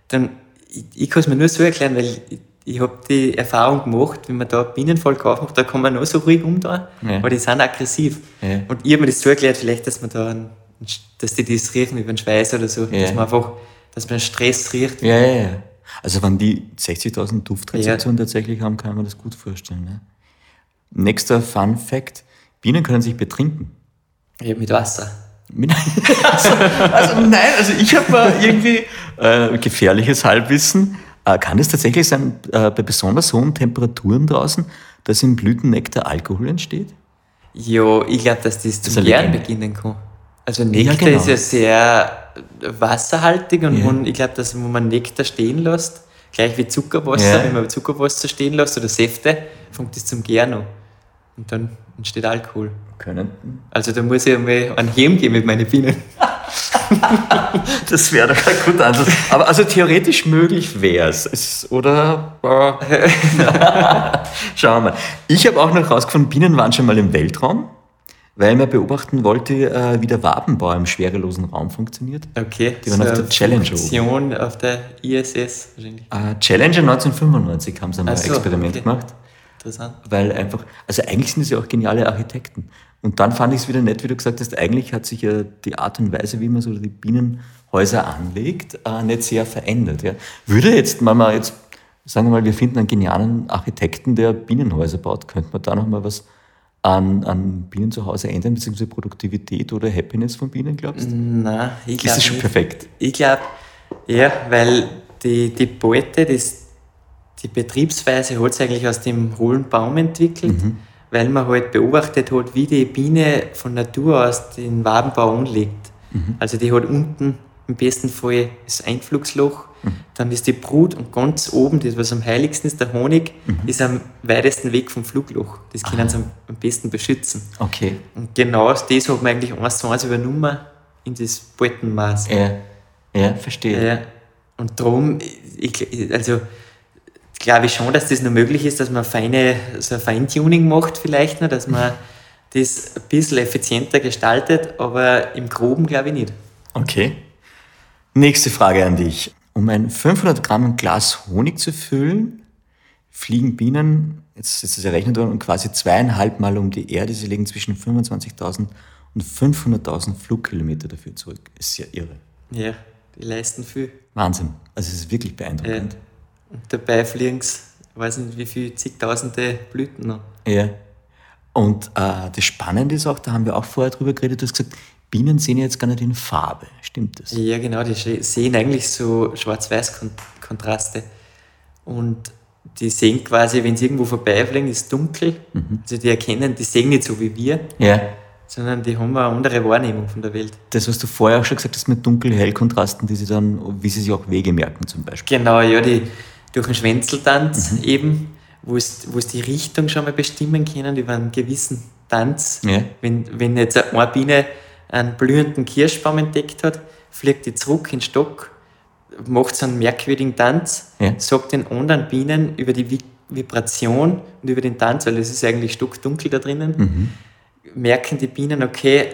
Speaker 4: dann, ich, ich kann es mir nur so erklären, weil ich, ich habe die Erfahrung gemacht, wenn man da Bienenvolk aufmacht, da kann man noch so ruhig umdrehen,
Speaker 3: Ja.
Speaker 4: aber die sind aggressiv.
Speaker 3: Ja.
Speaker 4: Und ich habe mir das so erklärt, vielleicht, dass man da, einen, dass die das riechen über den Schweiß oder so,
Speaker 3: Ja.
Speaker 4: dass man einfach, dass man Stress riecht.
Speaker 3: Ja, ja, ja. Also wenn die 60.000 Duftrezeptionen tatsächlich haben, kann man das gut vorstellen. Ne? Nächster Fun Fact. Bienen können sich betrinken.
Speaker 4: Ja, mit Wasser.
Speaker 3: Also, also nein, also ich habe mal irgendwie äh, gefährliches Halbwissen. Äh, kann es tatsächlich sein, äh, bei besonders hohen Temperaturen draußen, dass im Blütennektar Alkohol entsteht?
Speaker 4: Ja, ich glaube, dass das zum Gären beginnen kann. Also Nektar
Speaker 3: genau.
Speaker 4: ist ja sehr wasserhaltig und
Speaker 3: Ja.
Speaker 4: ich glaube, dass wenn man Nektar stehen lässt, gleich wie Zuckerwasser,
Speaker 3: Ja.
Speaker 4: wenn man Zuckerwasser stehen lässt oder Säfte, fängt das zum Gären an. Und dann entsteht Alkohol.
Speaker 3: Können.
Speaker 4: Also da muss ich einmal einen Heim gehen mit meinen Bienen.
Speaker 3: Das wäre doch ein gut Ansatz. Aber also theoretisch möglich wäre es. Oder? Äh, Schauen wir mal. Ich habe auch noch rausgefunden, Bienen waren schon mal im Weltraum, weil man beobachten wollte, äh, wie der Wabenbau im schwerelosen Raum funktioniert.
Speaker 4: Okay.
Speaker 3: Die waren auf
Speaker 4: so
Speaker 3: der
Speaker 4: eine
Speaker 3: Challenger.
Speaker 4: Funktion auf der ISS wahrscheinlich.
Speaker 3: Challenger 1995 haben sie ein
Speaker 4: so,
Speaker 3: Experiment
Speaker 4: okay.
Speaker 3: gemacht.
Speaker 4: Interessant.
Speaker 3: Weil einfach, also eigentlich sind es ja auch geniale Architekten. Und dann fand ich es wieder nett, wie du gesagt hast, eigentlich hat sich ja die Art und Weise, wie man so die Bienenhäuser anlegt, äh, nicht sehr verändert. Ja. Würde jetzt, wenn man jetzt sagen wir mal, wir finden einen genialen Architekten, der Bienenhäuser baut. Könnte man da nochmal was an, an Bienen zu Hause ändern, beziehungsweise Produktivität oder Happiness von Bienen, glaubst du?
Speaker 4: Nein, ich glaube
Speaker 3: Ist es schon perfekt?
Speaker 4: Ich glaube, ja, weil die, die Beute, das, die Betriebsweise hat sich eigentlich aus dem hohlen Baum entwickelt,
Speaker 3: Mhm.
Speaker 4: weil man halt beobachtet hat, wie die Biene von Natur aus den Wabenbau anlegt.
Speaker 3: Mhm.
Speaker 4: Also die hat unten im besten Fall das Einflugsloch,
Speaker 3: Mhm.
Speaker 4: dann ist die Brut und ganz oben, das was am heiligsten ist, der Honig,
Speaker 3: Mhm.
Speaker 4: ist am weitesten weg vom Flugloch. Das können sie am, am besten beschützen.
Speaker 3: Okay.
Speaker 4: Und genau das hat man eigentlich eins zu eins übernommen in das Boltenmaß.
Speaker 3: Ja, ja verstehe.
Speaker 4: Ja. Und darum, ich, also glaube ich schon, dass das noch möglich ist, dass man feine, so ein Feintuning macht vielleicht noch, dass man das ein bisschen effizienter gestaltet, aber im Groben glaube ich nicht.
Speaker 3: Okay. Nächste Frage an dich. Um ein 500 Gramm Glas Honig zu füllen, fliegen Bienen, jetzt ist es errechnet worden, quasi zweieinhalb Mal um die Erde. Sie legen zwischen 25.000 und 500.000 Flugkilometer dafür zurück. Ist ja irre.
Speaker 4: Ja, die leisten viel.
Speaker 3: Wahnsinn. Also es ist wirklich beeindruckend.
Speaker 4: Und dabei fliegen es, weiß nicht wie viele, zigtausende Blüten noch.
Speaker 3: Ja. Und äh, das Spannende ist auch, da haben wir auch vorher drüber geredet, du hast gesagt, Bienen sehen jetzt gar nicht in Farbe. Stimmt das?
Speaker 4: Ja, genau, die sehen eigentlich so Schwarz-Weiß-Kontraste. Und die sehen quasi, wenn sie irgendwo vorbeifliegen, ist dunkel. Also die erkennen, die sehen nicht so wie wir,
Speaker 3: Ja.
Speaker 4: sondern die haben eine andere Wahrnehmung von der Welt.
Speaker 3: Das, was du vorher auch schon gesagt hast mit dunkel-hell-Kontrasten, die sie dann, wie sie sich auch Wege merken zum Beispiel.
Speaker 4: Genau, ja, die durch den Schwänzeltanz eben, wo es wo es die Richtung schon mal bestimmen können über einen gewissen Tanz.
Speaker 3: Ja.
Speaker 4: Wenn, wenn jetzt eine Biene einen blühenden Kirschbaum entdeckt hat, fliegt die zurück in den Stock, macht so einen merkwürdigen Tanz,
Speaker 3: Ja.
Speaker 4: sagt den anderen Bienen über die Vi- Vibration und über den Tanz, weil es ist eigentlich stockdunkel da drinnen,
Speaker 3: Mhm.
Speaker 4: merken die Bienen, okay,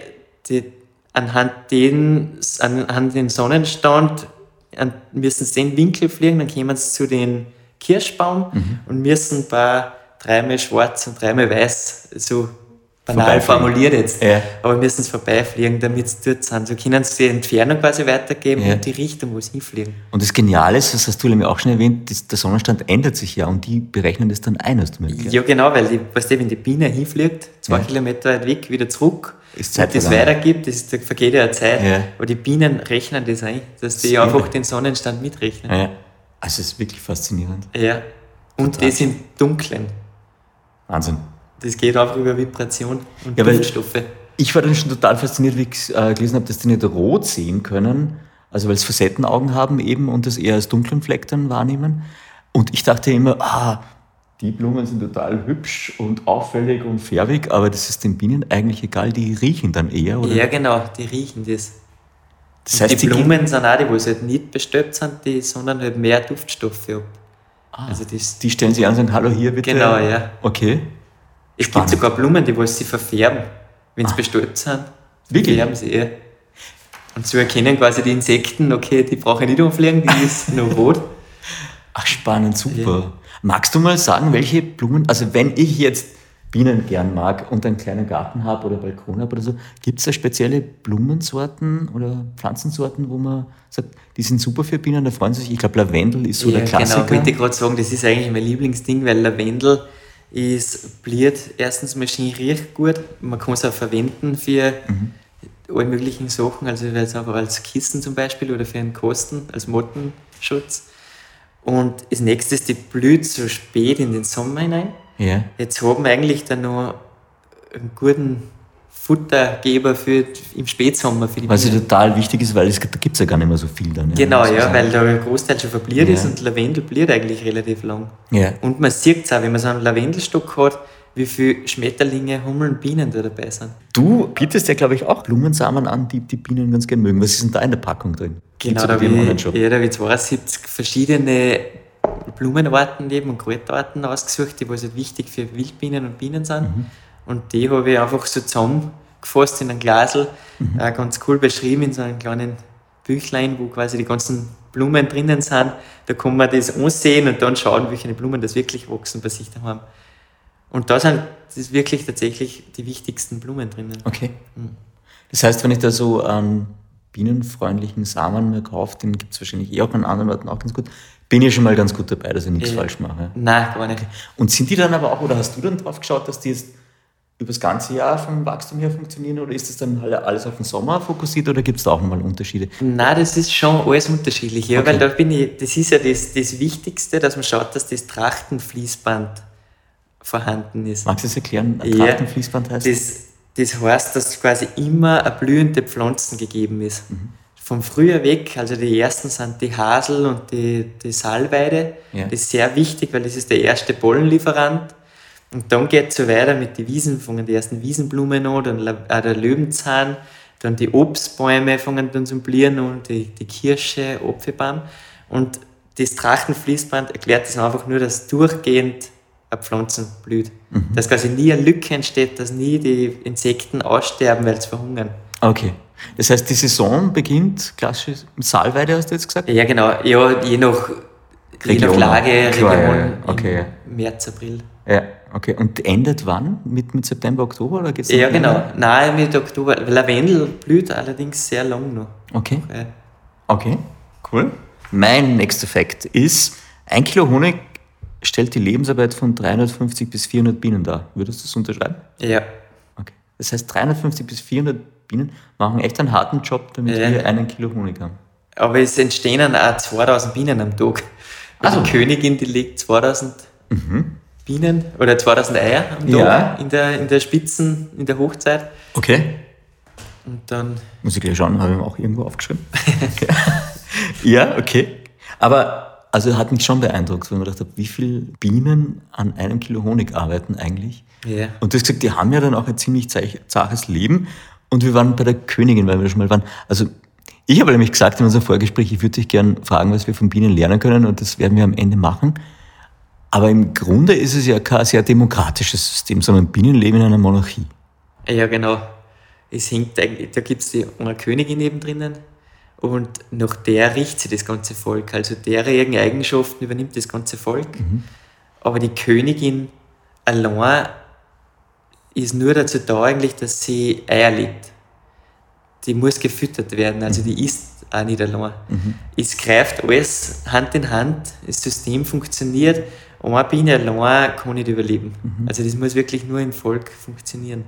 Speaker 4: die, anhand den, anhand den Sonnenstand an, müssen sie den Winkel fliegen, dann kommen sie zu den Kirschbaum
Speaker 3: Mhm.
Speaker 4: und müssen bei dreimal schwarz und dreimal weiß, so banal formuliert jetzt,
Speaker 3: Ja.
Speaker 4: aber müssen sie vorbeifliegen, damit sie dort sind. So können sie die Entfernung quasi weitergeben
Speaker 3: Ja.
Speaker 4: und die Richtung, wo sie hinfliegen.
Speaker 3: Und das Geniale ist, das hast du nämlich auch schon erwähnt, das, der Sonnenstand ändert sich ja und die berechnen das dann ein, hast du mir erklärt.
Speaker 4: Ja, genau, weil die, weißt du, wenn die Biene hinfliegt, zwei
Speaker 3: Ja.
Speaker 4: Kilometer weit weg, wieder zurück,
Speaker 3: Ist
Speaker 4: und das
Speaker 3: vergangen.
Speaker 4: weitergibt, das, da vergeht ja eine Zeit.
Speaker 3: Ja.
Speaker 4: Aber die Bienen rechnen das ein, dass die
Speaker 3: ist
Speaker 4: einfach den Sonnenstand mitrechnen.
Speaker 3: Ja. Also es ist wirklich faszinierend.
Speaker 4: Ja. Und
Speaker 3: Total.
Speaker 4: das im Dunklen.
Speaker 3: Wahnsinn.
Speaker 4: Das geht einfach über Vibration und
Speaker 3: Ja,
Speaker 4: Duftstoffe.
Speaker 3: Ich war dann schon total fasziniert, wie ich äh, gelesen habe, dass die nicht rot sehen können, also weil sie Facettenaugen haben eben und das eher als dunklen Fleck dann wahrnehmen. Und ich dachte immer, ah, die Blumen sind total hübsch und auffällig und färbig, aber das ist den Bienen eigentlich egal, die riechen dann eher, oder?
Speaker 4: Ja, genau, die riechen das.
Speaker 3: das heißt,
Speaker 4: die Blumen sind auch die, wo sie halt nicht bestäubt sind, die sondern halt mehr Duftstoffe ab. also das,
Speaker 3: die stellen sich an und sagen, hallo hier bitte.
Speaker 4: Genau, ja.
Speaker 3: Okay.
Speaker 4: es
Speaker 3: spannend.
Speaker 4: gibt sogar Blumen, die was sie verfärben. Wenn sie bestäubt sind,
Speaker 3: Wirklich?
Speaker 4: verfärben sie eh. Und so erkennen quasi die Insekten, okay, die brauche ich nicht umfliegen, die ist noch rot.
Speaker 3: Ach, spannend, super. Magst du mal sagen, welche Blumen, also wenn ich jetzt Bienen gern mag und einen kleinen Garten habe oder Balkon habe oder so, gibt es da spezielle Blumensorten oder Pflanzensorten, wo man sagt, die sind super für Bienen, da freuen sie sich. Ich glaube, Lavendel ist so der Klassiker.
Speaker 4: Genau, wollte gerade sagen, das ist eigentlich mein Lieblingsding, weil Lavendel ist bliert. Erstens, Maschine riecht gut. Man kann es auch verwenden für
Speaker 3: Mhm.
Speaker 4: alle möglichen Sachen, also weil es einfach als Kissen zum Beispiel oder für einen Kosten, als Mottenschutz. Und das nächste ist, die blüht so spät in den Sommer hinein.
Speaker 3: ja.
Speaker 4: Jetzt haben wir eigentlich dann noch einen guten Futtergeber für im Spätsommer für die
Speaker 3: Was ja
Speaker 4: Bienen.
Speaker 3: total wichtig ist, weil es, da gibt es ja gar nicht mehr so viel dann.
Speaker 4: Genau,
Speaker 3: muss man
Speaker 4: ja,
Speaker 3: sagen.
Speaker 4: weil der Großteil schon verbliert
Speaker 3: Ja.
Speaker 4: ist und Lavendel bliert eigentlich relativ lang.
Speaker 3: Ja.
Speaker 4: Und man sieht es auch, wenn man so einen Lavendelstock hat, wie viele Schmetterlinge, Hummeln, Bienen da dabei sind.
Speaker 3: Du bietest ja, glaube ich, auch Blumensamen an, die die Bienen ganz gerne mögen. Was ist denn da in der Packung drin? Gibt's
Speaker 4: Genau, da
Speaker 3: dir im
Speaker 4: habe ich, ja, da ich 72 verschiedene Blumenarten eben und Kräuterarten ausgesucht, die halt wichtig für Wildbienen und Bienen sind.
Speaker 3: Mhm.
Speaker 4: Und die habe ich einfach so zusammengefasst in ein Glasel,
Speaker 3: Mhm.
Speaker 4: äh, ganz cool beschrieben in so einem kleinen Büchlein, wo quasi die ganzen Blumen drinnen sind. Da kann man das ansehen und dann schauen, welche Blumen das wirklich wachsen bei sich daheim. Und da sind das ist wirklich tatsächlich die wichtigsten Blumen drinnen.
Speaker 3: Okay. Das heißt, wenn ich da so an bienenfreundlichen Samen mehr kaufe, den gibt es wahrscheinlich eh auch an anderen Orten auch ganz gut, bin ich schon mal ganz gut dabei, dass ich nichts
Speaker 4: Ja.
Speaker 3: falsch mache.
Speaker 4: Nein, gar nicht.
Speaker 3: Und sind die dann aber auch, oder hast du dann drauf geschaut, dass die jetzt über das ganze Jahr vom Wachstum her funktionieren oder ist das dann alle- alles auf den Sommer fokussiert oder gibt es da auch nochmal Unterschiede?
Speaker 4: Nein, das ist schon alles unterschiedlich. Ja,
Speaker 3: Okay.
Speaker 4: weil da bin ich, das ist ja das, das Wichtigste, dass man schaut, dass das Trachtenfließband vorhanden ist.
Speaker 3: Magst du das erklären, ein
Speaker 4: Ja.
Speaker 3: Trachtenfließband heißt?
Speaker 4: Das, das heißt, dass quasi immer eine blühende Pflanzen gegeben ist.
Speaker 3: Mhm.
Speaker 4: Vom Frühjahr weg, also die ersten sind die Hasel und die, die Salweide.
Speaker 3: Ja.
Speaker 4: Das ist sehr wichtig, weil das ist der erste Pollenlieferant. Und dann geht es so weiter mit den Wiesen, fangen die ersten Wiesenblumen an, dann auch der Löwenzahn, dann die Obstbäume fangen dann zum Blieren und die, die Kirsche, Apfelbaum. Und das Trachtenfließband erklärt das einfach nur, dass durchgehend eine Pflanze blüht. Dass quasi nie eine Lücke entsteht, dass nie die Insekten aussterben, weil sie verhungern.
Speaker 3: Okay. Das heißt, die Saison beginnt klassisch mit Salweide, hast du jetzt gesagt?
Speaker 4: Ja, genau. Ja, je nach, je
Speaker 3: Region
Speaker 4: nach Lage, Region,
Speaker 3: ja. Okay,
Speaker 4: März, April.
Speaker 3: Ja, okay. Und endet wann? Mit, mit September, Oktober oder geht's
Speaker 4: Ja, genau.
Speaker 3: länger?
Speaker 4: Nein, mit Oktober. Lavendel blüht allerdings sehr lang noch.
Speaker 3: Okay. Okay, cool. Mein nächster Fakt ist, ein Kilo Honig stellt die Lebensarbeit von 350 bis 400 Bienen dar. Würdest du das unterschreiben?
Speaker 4: ja.
Speaker 3: Okay. Das heißt, 350 bis 400 Bienen machen echt einen harten Job, damit
Speaker 4: Ja.
Speaker 3: wir einen Kilo Honig haben.
Speaker 4: Aber es entstehen dann auch 2000 Bienen am Tag. Also die Königin, die legt 2000 Bienen oder 2000 Eier am Tag
Speaker 3: Mhm. Ja.
Speaker 4: in, der, in der Spitzen, in der Hochzeit.
Speaker 3: Okay.
Speaker 4: Und dann,
Speaker 3: Muss ich gleich schauen, habe ich auch irgendwo aufgeschrieben. ja, okay. Aber also hat mich schon beeindruckt, weil mir gedacht habe, wie viele Bienen an einem Kilo Honig arbeiten eigentlich.
Speaker 4: ja.
Speaker 3: Und du hast gesagt, die haben ja dann auch ein ziemlich zach- zaches Leben. Und wir waren bei der Königin, weil wir schon mal waren. Also ich habe nämlich gesagt in unserem Vorgespräch, ich würde dich gern fragen, was wir von Bienen lernen können und das werden wir am Ende machen. Aber im Grunde ist es ja kein sehr demokratisches System, sondern Bienen leben in einer Monarchie.
Speaker 4: Ja, genau. Es hängt eigentlich, da gibt es die eine Königin neben drinnen und nach der richtet sich das ganze Volk. Also deren Eigenschaften übernimmt das ganze Volk. Aber die Königin allein ist nur dazu da eigentlich, dass sie Eier legt. Die muss gefüttert werden, also die isst auch nicht allein. Es greift alles Hand in Hand, das System funktioniert. Eine Biene allein kann nicht überleben. Also das muss wirklich nur im Volk funktionieren.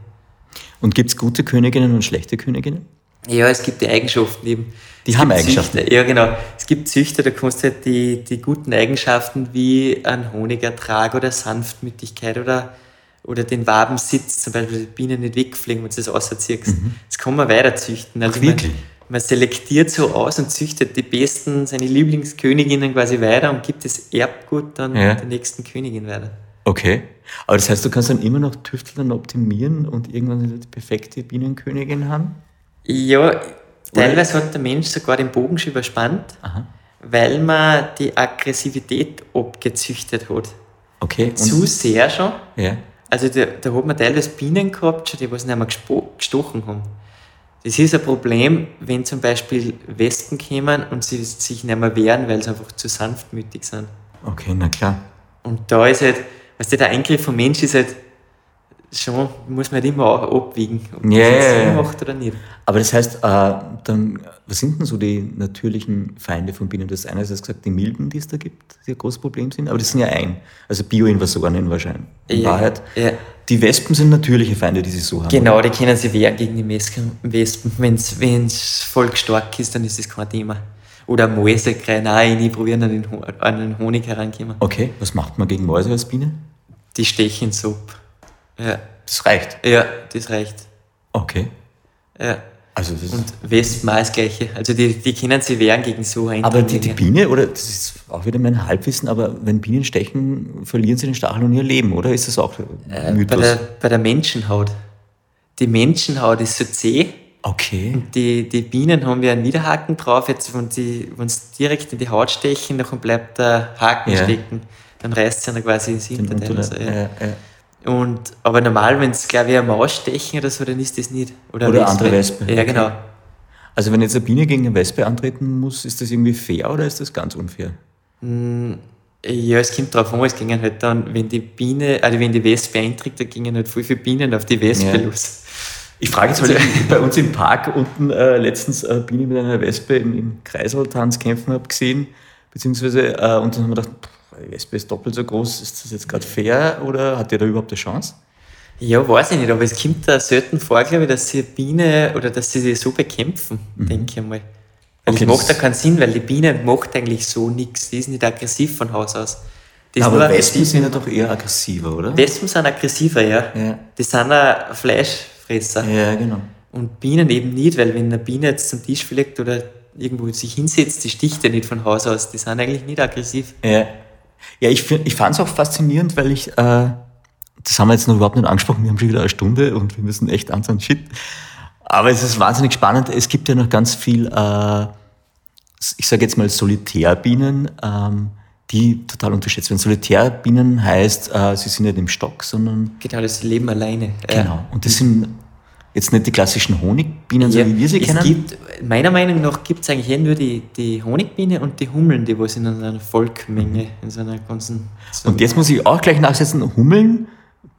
Speaker 3: Und gibt es gute Königinnen und schlechte Königinnen?
Speaker 4: Ja, es gibt die Eigenschaften eben.
Speaker 3: Die
Speaker 4: es
Speaker 3: haben Eigenschaften.
Speaker 4: Züchter, ja, genau. Es gibt Züchter, da kannst du halt die, die guten Eigenschaften wie ein Honigertrag oder Sanftmütigkeit oder, oder den Wabensitz, zum Beispiel die Bienen nicht wegfliegen, wenn du das rausziehst. Das kann man weiter züchten. Also
Speaker 3: Mhm. Ach, wirklich?
Speaker 4: Man, man selektiert so aus und züchtet die besten, seine Lieblingsköniginnen quasi weiter und gibt das Erbgut dann
Speaker 3: Ja.
Speaker 4: der nächsten Königin weiter.
Speaker 3: Okay. Aber das heißt, du kannst dann immer noch tüfteln und optimieren und irgendwann die perfekte Bienenkönigin haben?
Speaker 4: Ja, teilweise hat der Mensch sogar den Bogen schon überspannt, weil man die Aggressivität abgezüchtet hat.
Speaker 3: Okay. Und,
Speaker 4: Zu sehr schon.
Speaker 3: ja.
Speaker 4: Also da, da hat man teilweise Bienen gehabt, schon, die was nicht mehr gestochen haben. Das ist ein Problem, wenn zum Beispiel Wespen kommen und sie sich nicht mehr wehren, weil sie einfach zu sanftmütig sind.
Speaker 3: Okay, na klar.
Speaker 4: Und da ist halt, weißt du, der Eingriff vom Mensch ist halt schon, muss man halt immer auch abwiegen, ob
Speaker 3: Ja,
Speaker 4: das jetzt Sinn macht oder nicht.
Speaker 3: Aber das heißt, äh, dann, was sind denn so die natürlichen Feinde von Bienen? Das eine ist, gesagt, die Milben, die es da gibt, die ein großes Problem sind. Aber das sind ja ein. Also Bioinvasoren wahrscheinlich. In
Speaker 4: Ja,
Speaker 3: Wahrheit.
Speaker 4: ja.
Speaker 3: Die Wespen sind natürliche Feinde, die sie so haben.
Speaker 4: Genau, die können sich wehren gegen die Wespen. Wenn es voll stark ist, dann ist das kein Thema. Oder Mäuse kreien auch rein, probieren an den, Ho- an den Honig herankommen.
Speaker 3: Okay, was macht man gegen Mäuse als Biene?
Speaker 4: Die stechen so ab. Ja,
Speaker 3: Das reicht.
Speaker 4: ja, das reicht.
Speaker 3: Okay.
Speaker 4: Ja.
Speaker 3: Also das
Speaker 4: Und Wespen auch das Gleiche. Also die, die können sich wehren gegen so
Speaker 3: aber die, die. Biene, oder das ist auch wieder mein Halbwissen, aber wenn Bienen stechen, verlieren sie den Stachel und ihr Leben, oder? Ist das auch
Speaker 4: Äh, bei,
Speaker 3: Mythos?
Speaker 4: der, bei der Menschenhaut. Die Menschenhaut ist so zäh.
Speaker 3: okay.
Speaker 4: Die, die Bienen haben ja einen Widerhaken drauf. Jetzt, wenn sie es direkt in die Haut stechen, dann bleibt der Haken
Speaker 3: Ja.
Speaker 4: stecken. Dann reißt sie dann quasi
Speaker 3: Den
Speaker 4: Hinterteil. Also, ja.
Speaker 3: ja, ja.
Speaker 4: Und, aber normal, wenn es, glaube ich, eine Maus stechen oder so, dann ist das nicht. Oder,
Speaker 3: Oder
Speaker 4: eine
Speaker 3: andere Wespe.
Speaker 4: Ja, genau.
Speaker 3: Also wenn jetzt eine Biene gegen eine Wespe antreten muss, ist das irgendwie fair oder ist das ganz unfair?
Speaker 4: Ja, es kommt drauf an, es gingen halt dann, wenn die Biene, also wenn die Wespe eintritt, da gingen halt voll viele Bienen auf die Wespe
Speaker 3: Ja.
Speaker 4: los.
Speaker 3: Ich frage jetzt, weil ich bei uns im Park unten äh, letztens äh, bin ich mit einer Wespe im, im Kreiseltanz kämpfen habe gesehen, beziehungsweise, äh, und dann haben wir gedacht, pff, die Wespe ist doppelt so groß, ist das jetzt gerade fair oder hat der da überhaupt eine Chance?
Speaker 4: Ja, weiß ich nicht, aber es kommt da selten vor, glaube ich, dass sie Biene oder dass sie sie so bekämpfen, mhm. denke ich mal. Weil
Speaker 3: Okay,
Speaker 4: das macht ja
Speaker 3: das-
Speaker 4: keinen Sinn, weil die Biene macht eigentlich so nichts. Die ist nicht aggressiv von Haus aus. Die ist
Speaker 3: Aber Wespen sind ja doch eher aggressiver, oder?
Speaker 4: Wespen sind aggressiver, ja.
Speaker 3: Ja.
Speaker 4: Die sind auch Fleischfresser.
Speaker 3: Ja, genau.
Speaker 4: Und Bienen eben nicht, weil wenn eine Biene jetzt zum Tisch fliegt oder irgendwo sich hinsetzt, die sticht ja nicht von Haus aus. Die sind eigentlich nicht aggressiv.
Speaker 3: Ja, ja ich, find- ich fand es auch faszinierend, weil ich, äh, das haben wir jetzt noch überhaupt nicht angesprochen, wir haben schon wieder eine Stunde und wir müssen echt anfangen, shit. Aber es ist wahnsinnig spannend. Es gibt ja noch ganz viel, äh, ich sage jetzt mal Solitärbienen, ähm, die total unterschätzt werden. Solitärbienen heißt, äh, sie sind nicht im Stock, sondern
Speaker 4: Genau, das Leben alleine.
Speaker 3: genau. Und das sind jetzt nicht die klassischen Honigbienen, so
Speaker 4: Ja,
Speaker 3: wie wir sie
Speaker 4: es
Speaker 3: kennen.
Speaker 4: Gibt, meiner Meinung nach gibt es eigentlich eh nur die, die Honigbiene und die Hummeln, die was in einer Volkmenge, in so einer ganzen. So
Speaker 3: Mhm. und jetzt muss ich auch gleich nachsetzen, Hummeln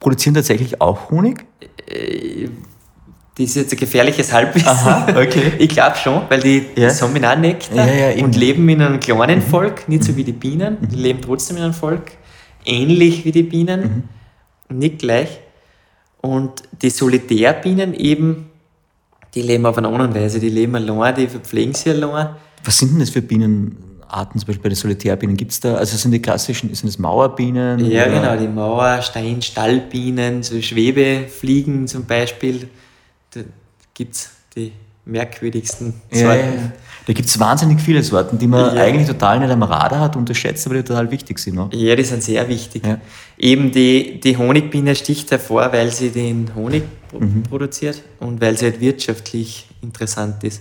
Speaker 3: produzieren tatsächlich auch Honig?
Speaker 4: Das ist jetzt ein gefährliches Halbwissen.
Speaker 3: Aha, okay.
Speaker 4: Ich glaube schon, weil die
Speaker 3: Ja.
Speaker 4: sammeln auch Nektar
Speaker 3: Ja, ja. Mhm.
Speaker 4: und leben in einem kleinen Volk, nicht so wie die Bienen, die leben trotzdem in einem Volk, ähnlich wie die Bienen,
Speaker 3: Mhm.
Speaker 4: nicht gleich. Und die Solitärbienen eben, die leben auf eine andere Weise, die leben allein, die verpflegen sich allein.
Speaker 3: Was sind denn das für Bienenarten, zum Beispiel bei den Solitärbienen? Gibt es da, also sind die klassischen, sind das Mauerbienen?
Speaker 4: Ja,
Speaker 3: oder-
Speaker 4: genau, die Mauer, Stein, Stallbienen, so Schwebefliegen zum Beispiel. Da gibt es die merkwürdigsten
Speaker 3: Ja, ja, ja. Da gibt es wahnsinnig viele Sorten, die man
Speaker 4: Ja.
Speaker 3: eigentlich total nicht am Radar hat, unterschätzt, aber die total wichtig sind. Ne?
Speaker 4: Ja, die sind sehr wichtig.
Speaker 3: Ja.
Speaker 4: Eben die, die Honigbiene sticht hervor, weil sie den Honig pro- produziert und weil sie halt wirtschaftlich interessant ist.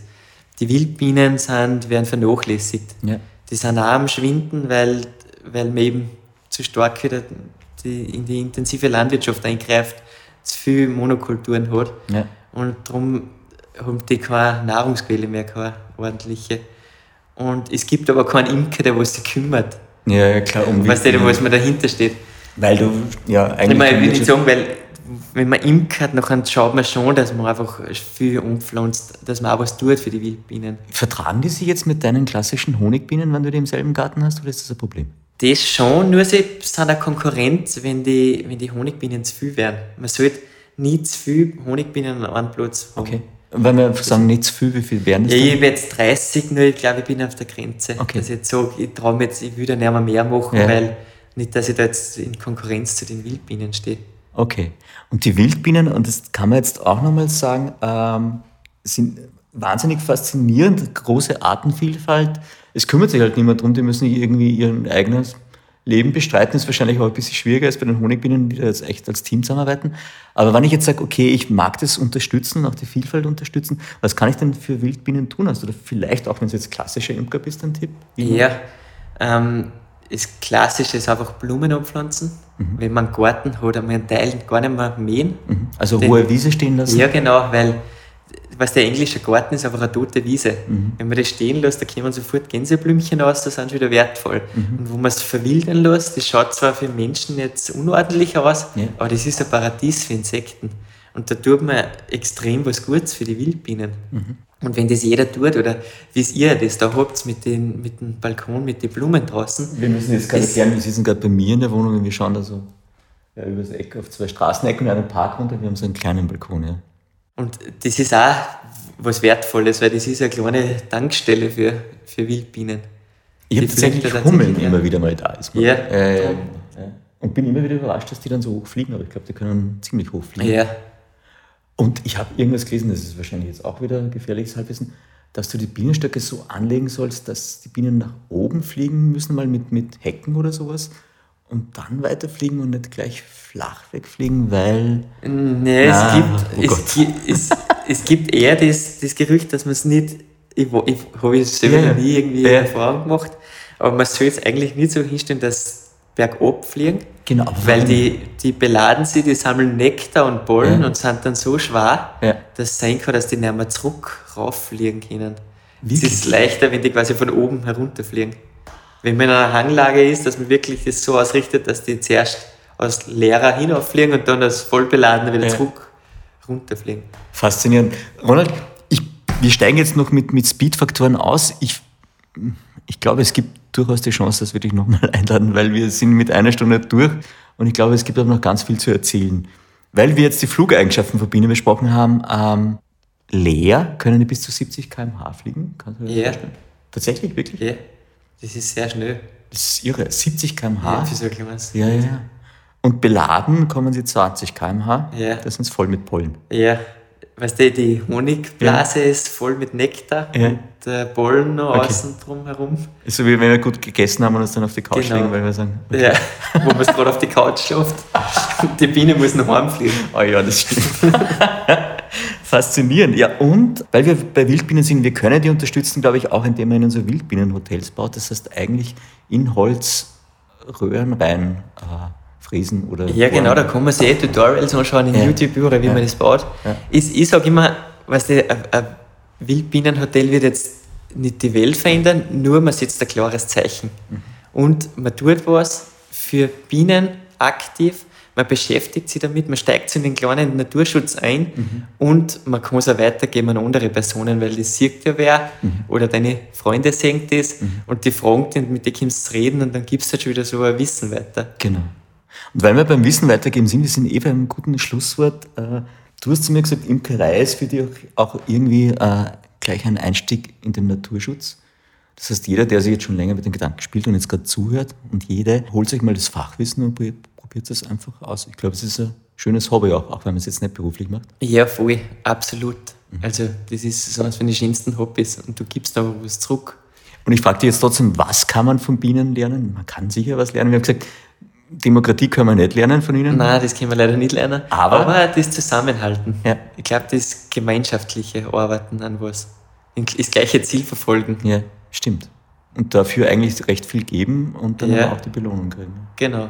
Speaker 4: Die Wildbienen sind, werden vernachlässigt.
Speaker 3: Ja.
Speaker 4: Die sind auch am Schwinden, weil, weil man eben zu stark wieder die, in die intensive Landwirtschaft eingreift, zu viele Monokulturen hat. Und darum haben die keine Nahrungsquelle mehr, keine ordentliche. Und es gibt aber keinen Imker, der was sich kümmert.
Speaker 3: Ja, ja, klar. Um
Speaker 4: Weißt du, was man dahinter steht?
Speaker 3: Weil du, ja, eigentlich.
Speaker 4: Ich, meine, ich will nicht sagen, weil wenn man imkert, dann schaut man schon, dass man einfach viel umpflanzt, dass man auch was tut für die Wildbienen.
Speaker 3: Vertragen die sich jetzt mit deinen klassischen Honigbienen, wenn du die im selben Garten hast, oder ist das ein Problem?
Speaker 4: Das schon, nur sie sind eine Konkurrenz, wenn die, wenn die Honigbienen zu viel werden. Man sollte nie zu viel Honigbienen an einem Platz haben.
Speaker 3: Okay. Weil wir sagen, nicht zu viel, wie viel wären das
Speaker 4: Ja, ich habe jetzt 30, nur ich glaube, ich bin auf der Grenze.
Speaker 3: Okay.
Speaker 4: Dass ich jetzt sage, ich traue mir jetzt, ich würde nicht mehr, mehr machen,
Speaker 3: Ja.
Speaker 4: weil nicht, dass ich da jetzt in Konkurrenz zu den Wildbienen stehe.
Speaker 3: Okay. Und die Wildbienen, und das kann man jetzt auch nochmal sagen, ähm, sind wahnsinnig faszinierend, große Artenvielfalt. Es kümmert sich halt niemand drum, die müssen irgendwie ihr eigenes Leben bestreiten. Ist wahrscheinlich auch ein bisschen schwieriger als bei den Honigbienen, die da jetzt echt als Team zusammenarbeiten. Aber wenn ich jetzt sage, okay, ich mag das unterstützen, auch die Vielfalt unterstützen, was kann ich denn für Wildbienen tun? Hast du da vielleicht, auch wenn du jetzt klassischer Imker bist, einen Tipp?
Speaker 4: Ja, ähm, das Klassische ist einfach Blumen anpflanzen. Wenn man einen Garten hat, einmal einen Teil gar nicht mehr mähen.
Speaker 3: Mhm. Also
Speaker 4: Den-
Speaker 3: hohe Wiese stehen lassen?
Speaker 4: Ja, genau, weil was der englische Garten ist, einfach eine tote Wiese. Wenn man das stehen lässt, da kommen sofort Gänseblümchen raus, da sind wieder wertvoll. Und wo man es verwildern lässt, das schaut zwar für Menschen jetzt unordentlich aus,
Speaker 3: Ja.
Speaker 4: aber das ist ein Paradies für Insekten. Und da tut man extrem was Gutes für die Wildbienen. Und wenn das jeder tut, oder wie es ihr das da habt mit, den, mit dem Balkon, mit den Blumen draußen,
Speaker 3: Wir müssen jetzt gerade erklären, wir sitzen gerade bei mir in der Wohnung und wir schauen da so ja, über das Eck auf zwei Straßenecken und einen Park runter. Wir haben so einen kleinen Balkon. Ja.
Speaker 4: Und das ist auch was Wertvolles, weil das ist eine kleine Tankstelle für, für Wildbienen.
Speaker 3: Ich habe
Speaker 4: Die
Speaker 3: tatsächlich Hummeln immer wieder mal da. Ist.
Speaker 4: Ja.
Speaker 3: Äh, ja. Und bin immer wieder überrascht, dass die dann so hoch fliegen, aber ich glaube, die können ziemlich hoch fliegen.
Speaker 4: Ja,
Speaker 3: Und ich habe irgendwas gelesen, das ist wahrscheinlich jetzt auch wieder gefährliches Halbwissen, dass du die Bienenstöcke so anlegen sollst, dass die Bienen nach oben fliegen müssen, mal mit, mit Hecken oder sowas, und dann weiterfliegen und nicht gleich flach wegfliegen, weil.
Speaker 4: nee, es,
Speaker 3: Ah, oh
Speaker 4: gibt,
Speaker 3: Gott.
Speaker 4: es, gibt, es, es gibt eher das, das Gerücht, dass man es nicht, ich, ich habe es selber noch nie irgendwie
Speaker 3: Ja.
Speaker 4: Erfahrung gemacht, aber man soll es eigentlich nicht so hinstellen, dass bergab fliegen,
Speaker 3: Genau,
Speaker 4: weil die, die beladen sich, die sammeln Nektar und Pollen
Speaker 3: Ja.
Speaker 4: und sind dann so schwer,
Speaker 3: Ja.
Speaker 4: dass es sein kann, dass die nicht mehr zurück rauffliegen können. Es
Speaker 3: Wirklich?
Speaker 4: ist leichter, wenn die quasi von oben herunterfliegen. Wenn man in einer Hanglage ist, dass man wirklich das so ausrichtet, dass die zuerst als Lehrer hinauffliegen und dann als Vollbeladene wieder
Speaker 3: Ja.
Speaker 4: zurück runterfliegen.
Speaker 3: Faszinierend. Ronald, ich, wir steigen jetzt noch mit, mit Speed-Faktoren aus. Ich, ich glaube, es gibt durchaus die Chance, dass wir dich nochmal einladen, weil wir sind mit einer Stunde durch und ich glaube, es gibt auch noch ganz viel zu erzählen. Weil wir jetzt die Flugeigenschaften von Bienen besprochen haben, ähm, leer können die bis zu 70 km/h fliegen. Kannst du dir das
Speaker 4: Ja.
Speaker 3: vorstellen? Tatsächlich, wirklich?
Speaker 4: Ja, das ist sehr schnell.
Speaker 3: Das ist irre. 70 km/h?
Speaker 4: Ja, für so ein kleines-
Speaker 3: Ja, ja, ja. Und beladen kommen sie 20 km/h.
Speaker 4: Ja.
Speaker 3: Das sind voll mit Pollen.
Speaker 4: Ja, weißt du, die Honigblase ist voll mit Nektar
Speaker 3: Ja.
Speaker 4: und der Pollen noch
Speaker 3: Okay.
Speaker 4: außen drum herum.
Speaker 3: Ist so wie wenn wir gut gegessen haben und uns dann auf die Couch
Speaker 4: Genau.
Speaker 3: legen, weil wir sagen,
Speaker 4: Ja, wo man es gerade auf die Couch schafft. Die Biene muss noch heimfliegen.
Speaker 3: oh ja, das stimmt. Faszinierend. Ja, und weil wir bei Wildbienen sind, wir können die unterstützen, glaube ich, auch indem man ihnen so Wildbienenhotels baut. Das heißt eigentlich in Holz Röhren rein äh, fräsen oder.
Speaker 4: Ja, genau, da kann man sich eh Tutorials anschauen in
Speaker 3: Ja.
Speaker 4: YouTube überall, wie
Speaker 3: Ja.
Speaker 4: man das baut.
Speaker 3: Ja.
Speaker 4: Ich, ich sage immer, weißt du, ein, ein Wildbienenhotel wird jetzt nicht die Welt verändern, nur man setzt ein klares Zeichen.
Speaker 3: Mhm.
Speaker 4: Und man tut was für Bienen aktiv, man beschäftigt sich damit, man steigt in den kleinen Naturschutz ein
Speaker 3: Mhm.
Speaker 4: und man kann es auch weitergeben an andere Personen, weil das sieht ja wer
Speaker 3: Mhm.
Speaker 4: oder deine Freunde sehen das und die fragen dich und mit dir kannst du reden und dann gibst du halt schon wieder so ein Wissen weiter.
Speaker 3: Genau. Und weil wir beim Wissen weitergeben sind, wir sind eh beim guten Schlusswort. Äh, du hast zu mir gesagt, Imkerei ist für dich auch, irgendwie äh, gleich ein Einstieg in den Naturschutz. Das heißt, jeder, der sich jetzt schon länger mit den Gedanken spielt und jetzt gerade zuhört und jede, holt sich mal das Fachwissen und probiert, es einfach aus. Ich glaube, es ist ein schönes Hobby auch, auch wenn man es jetzt nicht beruflich macht.
Speaker 4: Ja, voll, absolut.
Speaker 3: Mhm.
Speaker 4: Also, das ist so eines von den schönsten Hobbys und du gibst aber was zurück.
Speaker 3: Und ich frage dich jetzt trotzdem, was kann man von Bienen lernen? Man kann sicher was lernen. Wir haben gesagt, Demokratie können wir nicht lernen von ihnen.
Speaker 4: Nein, das können wir leider nicht lernen.
Speaker 3: Aber-
Speaker 4: das Zusammenhalten.
Speaker 3: Ja.
Speaker 4: Ich glaube, das gemeinschaftliche Arbeiten an was. Das gleiche Ziel verfolgen.
Speaker 3: Ja, stimmt. Und dafür eigentlich recht viel geben und dann
Speaker 4: Ja.
Speaker 3: aber auch die Belohnung kriegen.
Speaker 4: Genau.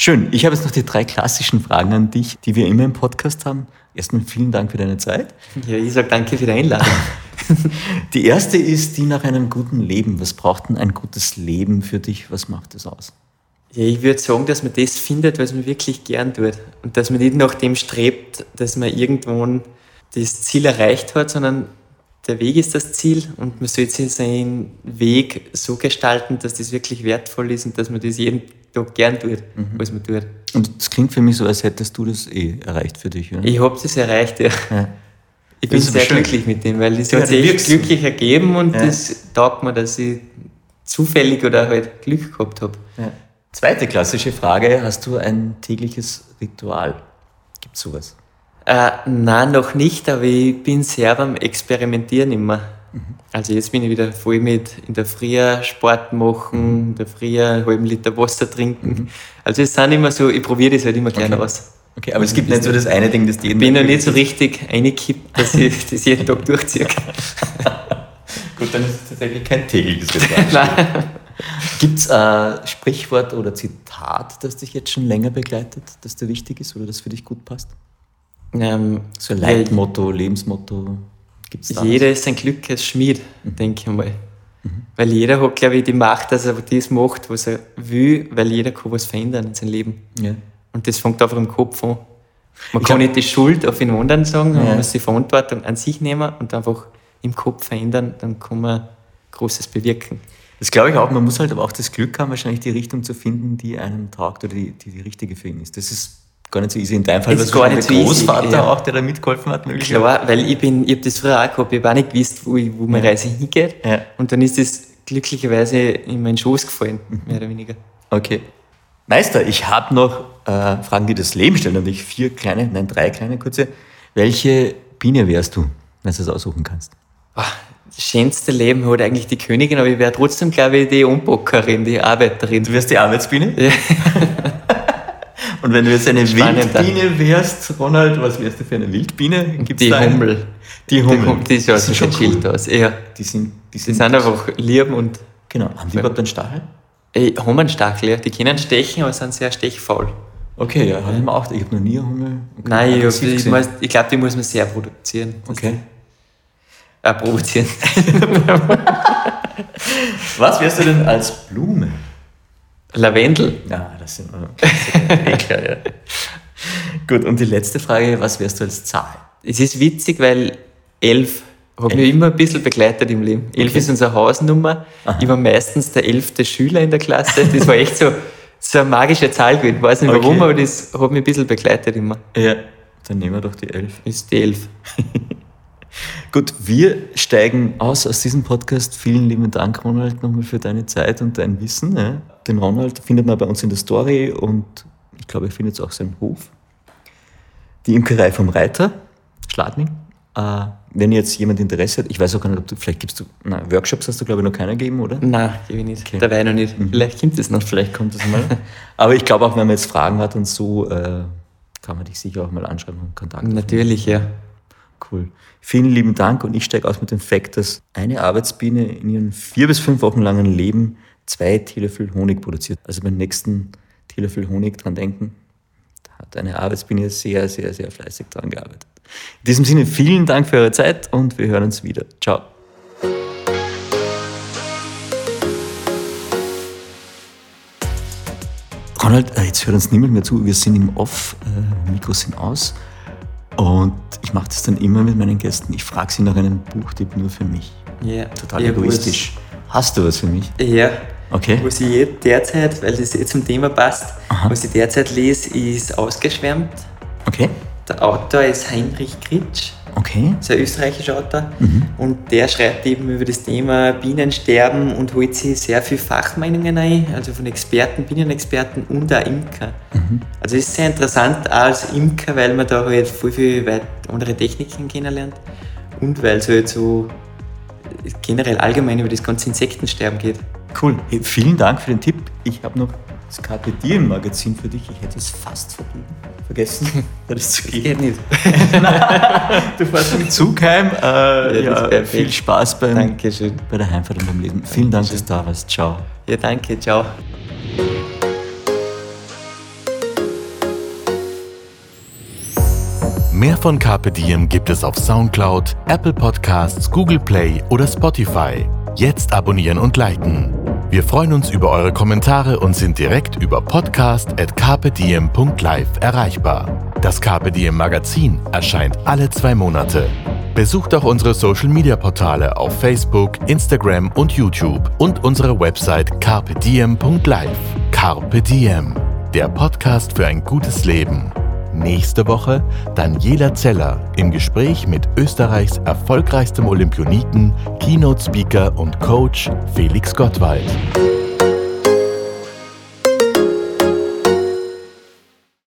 Speaker 3: Schön. Ich habe jetzt noch die drei klassischen Fragen an dich, die wir immer im Podcast haben. Erstmal vielen Dank für deine Zeit.
Speaker 4: Ja, ich sage danke für die Einladung.
Speaker 3: Die erste ist die nach einem guten Leben. Was braucht denn ein gutes Leben für dich? Was macht es aus?
Speaker 4: Ja, ich würde sagen, dass man das findet, was man wirklich gern tut. Und dass man nicht nach dem strebt, dass man irgendwann das Ziel erreicht hat, sondern der Weg ist das Ziel und man sollte seinen Weg so gestalten, dass das wirklich wertvoll ist und dass man das jeden Tag gern tut, was man tut.
Speaker 3: Und es klingt für mich so, als hättest du das eh erreicht für dich. Oder?
Speaker 4: Ich habe das erreicht, ja.
Speaker 3: Ja.
Speaker 4: Ich bin sehr
Speaker 3: schön.
Speaker 4: glücklich mit dem, weil das
Speaker 3: Ja,
Speaker 4: hat sich echt glücklich ergeben und
Speaker 3: Ja.
Speaker 4: das taugt mir, dass ich zufällig oder halt Glück gehabt habe.
Speaker 3: Ja. Zweite klassische Frage. Hast du ein tägliches Ritual? Gibt es sowas?
Speaker 4: Äh, nein, noch nicht, aber ich bin sehr beim Experimentieren immer.
Speaker 3: Mhm.
Speaker 4: Also jetzt bin ich wieder voll mit in der Früh Sport machen, in der Früh einen halben Liter Wasser trinken. Also es sind immer so, ich probiere das halt immer gerne
Speaker 3: Mhm. Okay.
Speaker 4: aus.
Speaker 3: Okay, aber es gibt nicht so das eine Ding, das
Speaker 4: Ich
Speaker 3: jeden
Speaker 4: bin noch nicht so richtig eingekippt, dass ich das jeden Tag durchziehe.
Speaker 3: Gut, dann ist es tatsächlich kein tägliches Ritual. Gibt es ein Sprichwort oder Zitat, das dich jetzt schon länger begleitet, das dir wichtig ist oder das für dich gut passt?
Speaker 4: ähm,
Speaker 3: So ein Leitmotto, Lebensmotto? Gibt es da?
Speaker 4: Jeder ist sein Glück als Schmied,
Speaker 3: Mhm.
Speaker 4: denke ich mal. Weil jeder hat, glaube ich, die Macht, dass er das macht, was er will, weil jeder kann was verändern in seinem Leben.
Speaker 3: Ja.
Speaker 4: Und das fängt einfach im Kopf an. Man
Speaker 3: Ich
Speaker 4: kann nicht die Schuld auf den anderen sagen,
Speaker 3: Ja.
Speaker 4: man muss die Verantwortung an sich nehmen und einfach im Kopf verändern, dann kann man Großes bewirken.
Speaker 3: Das glaube ich auch. Man muss halt aber auch das Glück haben, wahrscheinlich die Richtung zu finden, die einem taugt oder die, die, die richtige für ihn ist. Das ist gar nicht so easy in deinem Fall.
Speaker 4: Gar nicht so
Speaker 3: der
Speaker 4: easy,
Speaker 3: Großvater
Speaker 4: ja.
Speaker 3: auch, der da mitgeholfen hat, möglicherweise.
Speaker 4: Klar, weil ich bin, ich habe das früher auch gehabt, ich habe auch nicht gewusst, wo, ich, wo meine Reise hingeht.
Speaker 3: Ja.
Speaker 4: Und dann ist das glücklicherweise in meinen Schoß gefallen,
Speaker 3: Mhm.
Speaker 4: mehr oder weniger.
Speaker 3: Okay. Meister, ich habe noch äh, Fragen, die das Leben stellen. Und ich vier kleine, nein, drei kleine kurze. Welche Biene wärst du, wenn du es aussuchen kannst?
Speaker 4: Boah, das schönste Leben hat eigentlich die Königin, aber ich wäre trotzdem, glaube ich, die Umbockerin, die Arbeiterin.
Speaker 3: Du wärst die Arbeitsbiene?
Speaker 4: Ja.
Speaker 3: Und wenn du jetzt eine. Wildbiene wärst, Ronald, was wärst du für eine Wildbiene? Gibt's
Speaker 4: Die? Hummel.
Speaker 3: Die Hummel.
Speaker 4: Die, die schaut
Speaker 3: schon cool.
Speaker 4: aus. Ja.
Speaker 3: Die sind, die
Speaker 4: Die
Speaker 3: sind,
Speaker 4: sind einfach lieb und
Speaker 3: Genau. Haben die überhaupt einen Stachel?
Speaker 4: ey, haben einen Stachel, ja. Die können stechen, aber sind sehr stechfaul.
Speaker 3: Okay, ja, habe ich mir auch. Ich habe noch nie Hummel. Okay,
Speaker 4: Nein, ich, ich, muss- ich glaube, die muss man sehr produzieren.
Speaker 3: Okay.
Speaker 4: Äh, provozieren.
Speaker 3: Was wärst du denn als Blume?
Speaker 4: Lavendel.
Speaker 3: Ja, das sind klar, ja. Gut, und die letzte Frage, was wärst du als Zahl?
Speaker 4: Es ist witzig, weil elf hat mich immer ein bisschen begleitet im Leben. Elf
Speaker 3: Okay.
Speaker 4: ist unsere Hausnummer. Ich war meistens der elfte Schüler in der Klasse. Das war echt so, so eine magische Zahl gewesen. Ich weiß nicht warum,
Speaker 3: Okay.
Speaker 4: aber das hat mich ein bisschen begleitet immer.
Speaker 3: Ja, dann nehmen wir doch die elf.
Speaker 4: Ist die elf.
Speaker 3: Gut, wir steigen aus aus diesem Podcast. Vielen lieben Dank, Ronald, nochmal für deine Zeit und dein Wissen. Ja. Den Ronald findet man bei uns in der Story und ich glaube, ihr findet auch seinen Hof. Die Imkerei vom Reiter, Schladming. Äh, wenn jetzt jemand Interesse hat, ich weiß auch gar nicht, ob du, vielleicht gibst du, na, Workshops hast du, glaube ich, noch keiner gegeben, oder?
Speaker 4: Nein, gebe ich nicht. Dabei noch nicht. Vielleicht kommt es noch.
Speaker 3: Vielleicht kommt das mal. Aber ich glaube auch, wenn man jetzt Fragen hat und so, äh, kann man dich sicher auch mal anschreiben und Kontakt.
Speaker 4: Natürlich, ja.
Speaker 3: Cool. Vielen lieben Dank und ich steige aus mit dem Fakt, dass eine Arbeitsbiene in ihrem vier bis fünf Wochen langen Leben zwei Teelöffel Honig produziert. Also beim nächsten Teelöffel Honig dran denken, da hat eine Arbeitsbiene sehr, sehr, sehr fleißig dran gearbeitet. In diesem Sinne vielen Dank für eure Zeit und wir hören uns wieder. Ciao. Ronald, äh, jetzt hört uns niemand mehr zu. Wir sind im Off, äh, Mikros sind aus. Und ich mache das dann immer mit meinen Gästen. Ich frage sie nach einem Buchtipp nur für mich.
Speaker 4: ja.
Speaker 3: Total
Speaker 4: Ja,
Speaker 3: egoistisch. Hast du was für mich?
Speaker 4: Ja.
Speaker 3: Okay.
Speaker 4: Was ich derzeit, weil das jetzt zum Thema passt,
Speaker 3: Aha.
Speaker 4: was ich derzeit lese, ist Ausgeschwärmt.
Speaker 3: Okay.
Speaker 4: Der Autor ist Heinrich Kritsch.
Speaker 3: Okay.
Speaker 4: ist ein österreichischer Autor und der schreibt eben über das Thema Bienensterben und holt sich sehr viel Fachmeinungen ein, also von Experten, Bienenexperten und auch Imker. Also es ist sehr interessant auch als Imker, weil man da halt voll viel weit andere Techniken kennenlernt und weil es halt so generell allgemein über das ganze Insektensterben geht.
Speaker 3: Cool. Hey, vielen Dank für den Tipp. Ich habe noch das Carpe Diem Magazin für dich. Ich hätte es fast vergeben. vergessen, das zu geben.
Speaker 4: Geht nicht.
Speaker 3: Du fährst mit Zug heim. Äh, ja,
Speaker 4: perfekt.
Speaker 3: viel Spaß beim,
Speaker 4: Dankeschön.
Speaker 3: bei der Heimfahrt und beim Lesen. Vielen Dank, dass du da warst. Ciao.
Speaker 4: Ja, danke, ciao.
Speaker 1: Mehr von Carpe Diem gibt es auf Soundcloud, Apple Podcasts, Google Play oder Spotify. Jetzt abonnieren und liken. Wir freuen uns über eure Kommentare und sind direkt über podcast.carpediem.live erreichbar. Das Diem Magazin erscheint alle zwei Monate. Besucht auch unsere Social Media Portale auf Facebook, Instagram und YouTube und unsere Website carpediem.live. Carpe Diem, der Podcast für ein gutes Leben. Nächste Woche Daniela Zeller im Gespräch mit Österreichs erfolgreichstem Olympioniken, Keynote-Speaker und Coach Felix Gottwald.